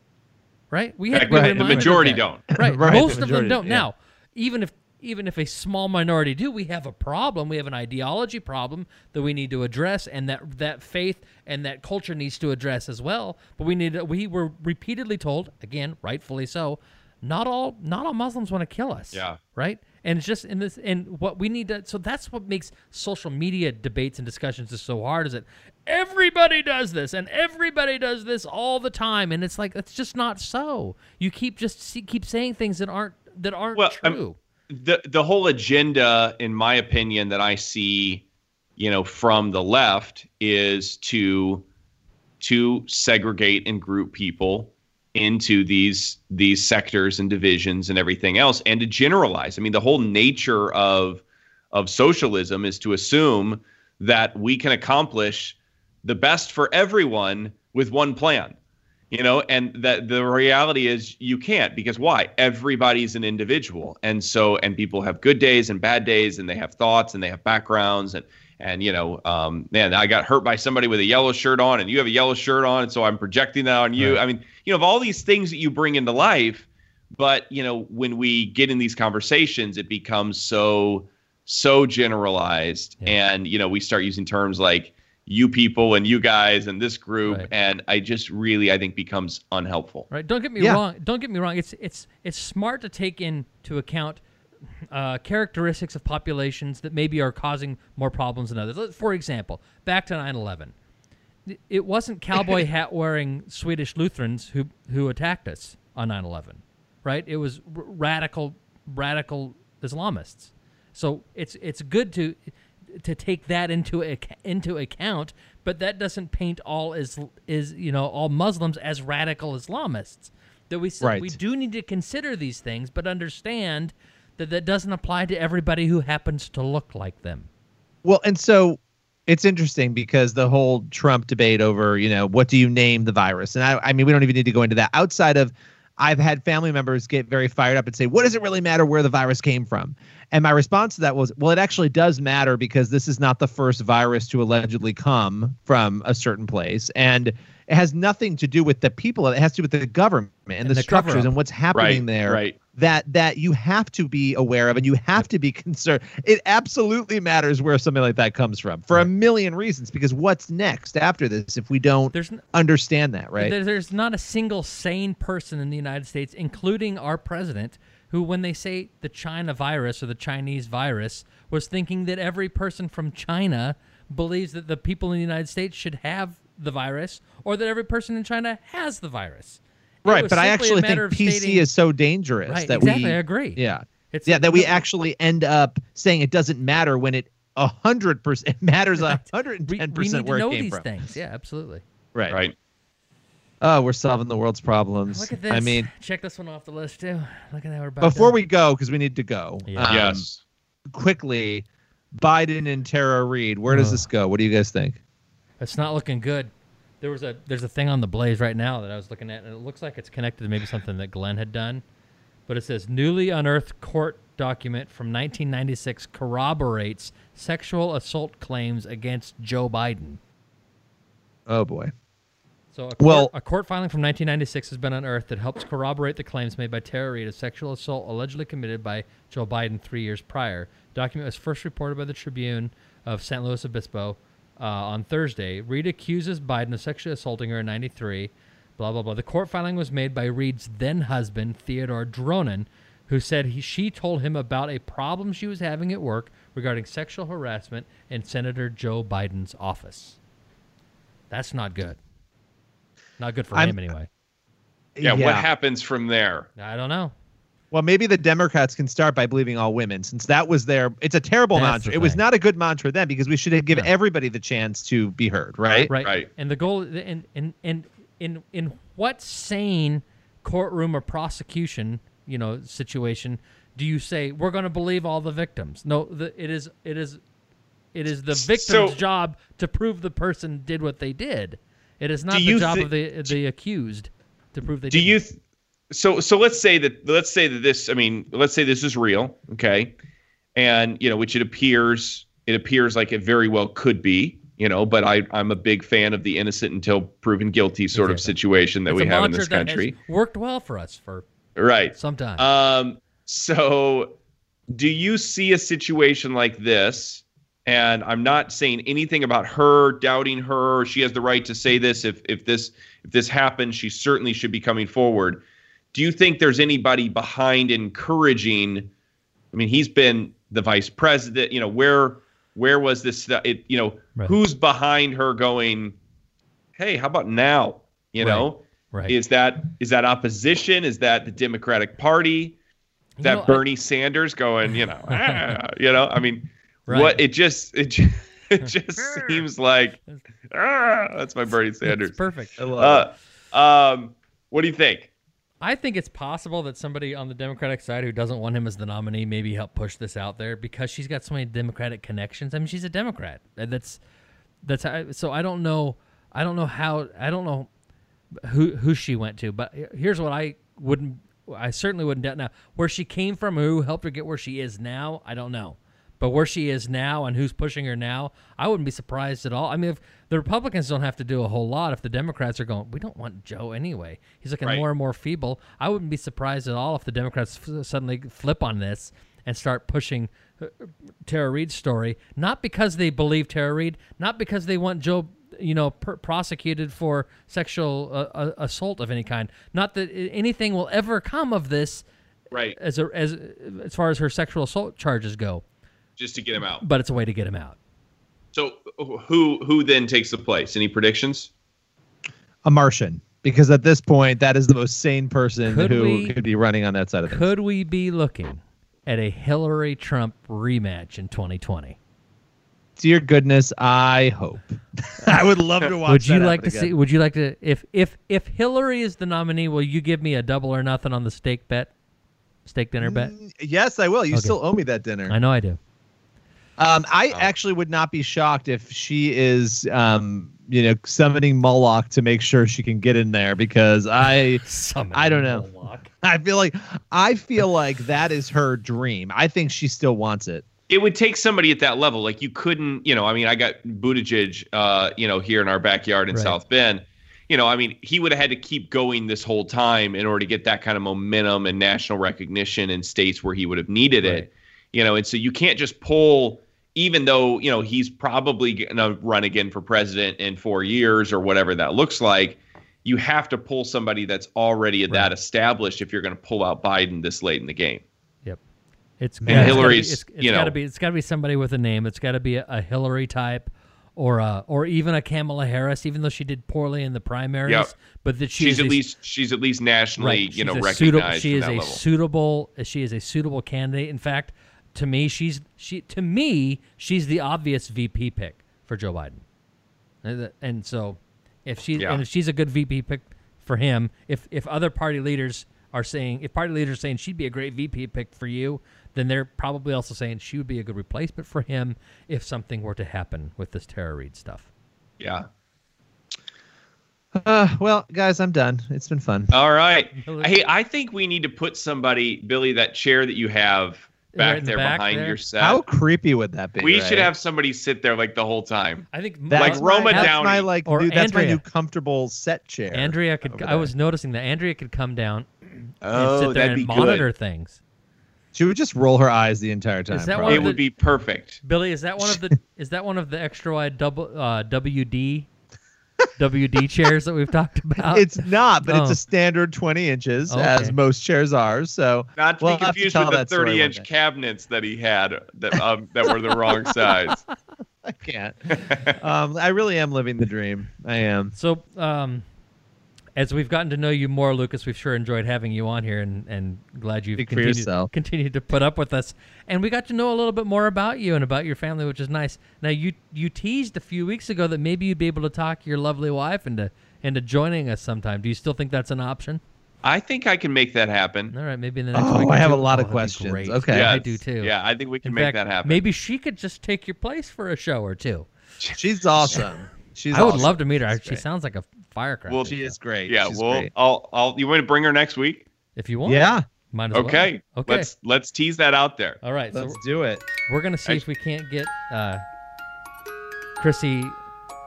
right? We have to be
Right, the majority don't.
right,
Right, the
most of them don't.
yeah.
now even if even if a small minority do we have a problem. We have an ideology problem that we need to address and that that faith and that culture needs to address as well. But we need we were repeatedly told again rightfully so not all not all muslims want to kill us.
Yeah.
right and it's just in this and what we need to so that's what makes social media debates and discussions just so hard is that everybody does this and everybody does this all the time. And it's like it's just not so. You keep just see, keep saying things that aren't that aren't
Well, I'm- the the whole agenda, in my opinion, that I see, you know, from the left is to to segregate and group people into these these sectors and divisions and everything else, and to generalize. I mean, the whole nature of of socialism is to assume that we can accomplish the best for everyone with one plan you know and that the reality is you can't because why everybody's an individual and so and people have good days and bad days and they have thoughts and they have backgrounds and and you know um man i got hurt by somebody with a yellow shirt on and you have a yellow shirt on and so i'm projecting that on you. I mean you know of all these things that you bring into life but you know when we get in these conversations it becomes so so generalized. And you know we start using terms like you people and you guys and this group
Right.
and i just really i think becomes unhelpful.
Right. Don't get me
Yeah.
wrong. Don't get me wrong. It's it's it's smart to take into account uh, characteristics of populations that maybe are causing more problems than others for example back to 9-11 it wasn't cowboy hat wearing Swedish Lutherans who who attacked us on 9/11, right? It was r- radical radical Islamists. So it's it's good to to take that into into account, but that doesn't paint all is is you know all Muslims as radical Islamists. That we
Right.
we do need to consider these things, but understand that that doesn't apply to everybody who happens to look like them.
Well, and so it's interesting because the whole Trump debate over, you know, what do you name the virus? And I, I mean, we don't even need to go into that. Outside of, I've had family members get very fired up and say, what does it really matter where the virus came from? And my response to that was, well, it actually does matter because this is not the first virus to allegedly come from a certain place. And it has nothing to do with the people. It has to do with the government and,
And
the,
the
structures and what's happening
Right,
there
right.
that that you have to be aware of and you have to be concerned. It absolutely matters where something like that comes from for a million reasons. Because what's next after this if we don't
There's
understand that, right?
There's not a single sane person in the United States, including our president, who, when they say the China virus or the Chinese virus, was thinking that every person from China believes that the people in the United States should have the virus or that every person in China has the virus. It
right, but I actually think PC
stating-
is so dangerous
Right,
that
exactly,
we
I agree.
Yeah.
It's
yeah, that we actually end up saying it doesn't matter when it a hundred percent it matters a hundred and
we,
ten
we
percent
need
where
to know
it came
these
from.
things. Yeah, absolutely.
Right.
right
Oh, we're solving the world's problems.
Look at this.
I mean,
check this one off the list too. Look at that. We're
before
done.
we go, because we need to go.
Yeah.
um,
yes
quickly, Biden and Tara Reade. Where does
Ugh.
this go? What do you guys think?
It's not looking good. There was a there's a thing on the Blaze right now that I was looking at, and it looks like it's connected to maybe something that Glenn had done. But it says newly unearthed court document from 1996 corroborates sexual assault claims against Joe Biden.
Oh boy.
So a court,
Well-
a court filing from 1996 has been unearthed that helps corroborate the claims made by Tara Reade of sexual assault allegedly committed by Joe Biden three years prior. The Document was first reported by the Tribune of San Luis Obispo uh, on Thursday. Reade accuses Biden of sexually assaulting her in '93. Blah blah blah. The court filing was made by Reade's then husband Theodore Dronen, who said he, she told him about a problem she was having at work regarding sexual harassment in Senator Joe Biden's office. That's not good. Not good for
I'm-
him anyway.
yeah, what happens from there
I don't know.
Well, maybe the Democrats can start by believing all women, since that was their. It's a terrible
That's
mantra. It was not a good mantra then because we should have given
No.
everybody the chance to be heard, right?
Right.
Right.
And the goal and and and in in what sane courtroom or prosecution, you know, situation Do you say we're going to believe all the victims? No, the, it is it is it is the victim's
So-
job to prove the person did what they did. It is not the job
thi-
of the the accused to prove they
do
did.
you th- so so let's say that let's say that this i mean let's say this is real okay? And you know which it appears it appears like it very well could be you know but i i'm a big fan of the innocent until proven guilty sort of situation that
It's
we have in this country.
worked well for us for
right.
some time.
um so do you see a situation like this? And i'm not saying anything about her doubting her. She has the right to say this. If if this if this happens she certainly should be coming forward do you think there's anybody behind encouraging i mean he's been the vice president you know where where was this it you know
Right.
who's behind her going hey how about now you
Right.
know
right.
is that is that opposition is that the democratic party
You
that
know, I-
bernie sanders going you know ah, you know i mean
Right.
what it just it just, it just seems like ah, that's my bernie sanders
It's perfect.
I love
uh, um what do you think
I think it's possible that somebody on the Democratic side who doesn't want him as the nominee maybe help push this out there because she's got so many Democratic connections. I mean, she's a Democrat. Uh, that's that's how, so. I don't know. I don't know how. I don't know who who she went to. But here's what I wouldn't. I certainly wouldn't doubt now where she came from, who helped her get where she is now. I don't know. But where she is now and who's pushing her now, I wouldn't be surprised at all. I mean, if the Republicans don't have to do a whole lot, if the Democrats are going, we don't want Joe anyway. He's looking
Right.
more and more feeble. I wouldn't be surprised at all if the Democrats f- suddenly flip on this and start pushing uh, Tara Reade's story, not because they believe Tara Reade, not because they want Joe, you know, per- prosecuted for sexual uh, uh, assault of any kind. Not that anything will ever come of this
right
as a, as as far as her sexual assault charges go,
just to get him out
but it's a way to get him out.
so who who then takes the place any predictions
a Martian because at this point that is the most sane person
Could
who
we-
could be running on that side of things.
Could we be looking at a Hillary Trump rematch in 2020?
Dear goodness, I hope. I would love to watch.
would you
that
like to
happen
see? Would you like to? If if if Hillary is the nominee, will you give me a double or nothing on the steak bet? Steak dinner bet.
Mm, yes, I will. You
Okay.
still owe me that dinner.
I know I do.
Um, I actually would not be shocked if she is, um, you know, summoning Moloch to make sure she can get in there because I, I don't know. Moloch. I feel like I feel like that is her dream. I think she still wants it.
it would take somebody at that level. Like you couldn't, you know, I mean, I got Buttigieg, uh, you know, here in our backyard in
Right.
South Bend. You know, I mean, he would have had to keep going this whole time in order to get that kind of momentum and national recognition in states where he would have needed
Right.
it. You know, and so you can't just pull, even though you know he's probably going to run again for president in four years or whatever that looks like. You have to pull somebody that's already that established if you're going to pull out Biden this late in the game.
Yep. It's
And
yeah, it's gotta be-
Hillary's,
It's, it's
you
got to
know-
be. It's got to be somebody with a name. It's got to be a, a Hillary type, or a, or even a Kamala Harris. Even though she did poorly in the primaries,
Yep.
but that she
She's at
a-
least she's at least nationally,
right,
you know, recognized
Suitable, she is a
level.
suitable. She is a suitable candidate. In fact, to me, she's she to me she's the obvious VP pick for Joe Biden, and, and so if she's
Yeah.
and if she's a good VP pick for him, if if other party leaders are saying if party leaders are saying she'd be a great VP pick for you, then they're probably also saying she would be a good replacement for him if something were to happen with this Tara Reade stuff.
yeah.
Uh, well, guys, I'm done. It's been fun.
All right. Hey, I think we need to put somebody, Billy, that chair that you have back
Right in the
there
back
behind
there?
your set.
How creepy would that be?
we
right?
should have somebody sit there like the whole time.
I think
That's
like Roma
my, that's
Downey.
my like.
Or
new, that's my new comfortable set chair.
Andrea could. I was noticing that Andrea could come down and
Oh,
sit there
that'd
and monitor
good.
things.
She would just roll her eyes the entire time.
Is that
probably.
one
It
of
would be perfect.
Billy, is that one of the is that one of the extra wide double uh, WD WD chairs that we've talked about?
It's not, but it's
Oh.
a standard 20 inches,
Okay.
as most chairs are. So
Not to
we'll
be
have to
confused with the
that story one
30 inch
day.
cabinets that he had that um, that were the wrong size.
I can't. um, I really am living the dream. I am.
so. Um, as we've gotten to know you more, Lucas, we've sure enjoyed having you on here, and, and glad you've continued, continued to put up with us. And we got to know a little bit more about you and about your family, which is nice. Now, you you teased a few weeks ago that maybe you'd be able to talk your lovely wife into into joining us sometime. Do you still think that's an option?
I think I can make that happen.
All right, maybe in the next
Oh,
week.
I have
two.
a lot
Oh,
of
that'd
questions.
great.
Okay.
Yeah, I do too.
Yeah, I think we can
In
make
fact,
that happen.
Maybe she could just take your place for a show or two.
She's awesome. She's
I would love to meet her.
She's
She
great.
sounds like a firecracker.
Well,
She is great.
Yeah,
She's
well,
great.
I'll, I'll. You want to bring her next week?
if you want.
Yeah,
Might as well.
Okay.
Okay.
Let's let's tease that out there.
All right.
Let's do it.
we're gonna see if we can't get uh, Chrissy,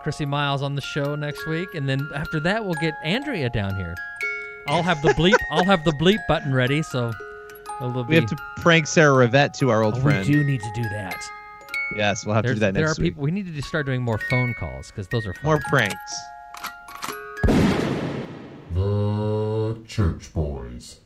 Chrissy Miles on the show next week, and then after that we'll get Andrea down here. I'll have the bleep. I'll have the bleep button ready. So it'll
We have to prank Sarah Rivette to our old
Oh,
friend.
We do need to do that.
Yes, we'll have
There's,
to do that next there
are
week.
people. We need to start doing more phone calls because those are fun.
More pranks.
The Church Boys.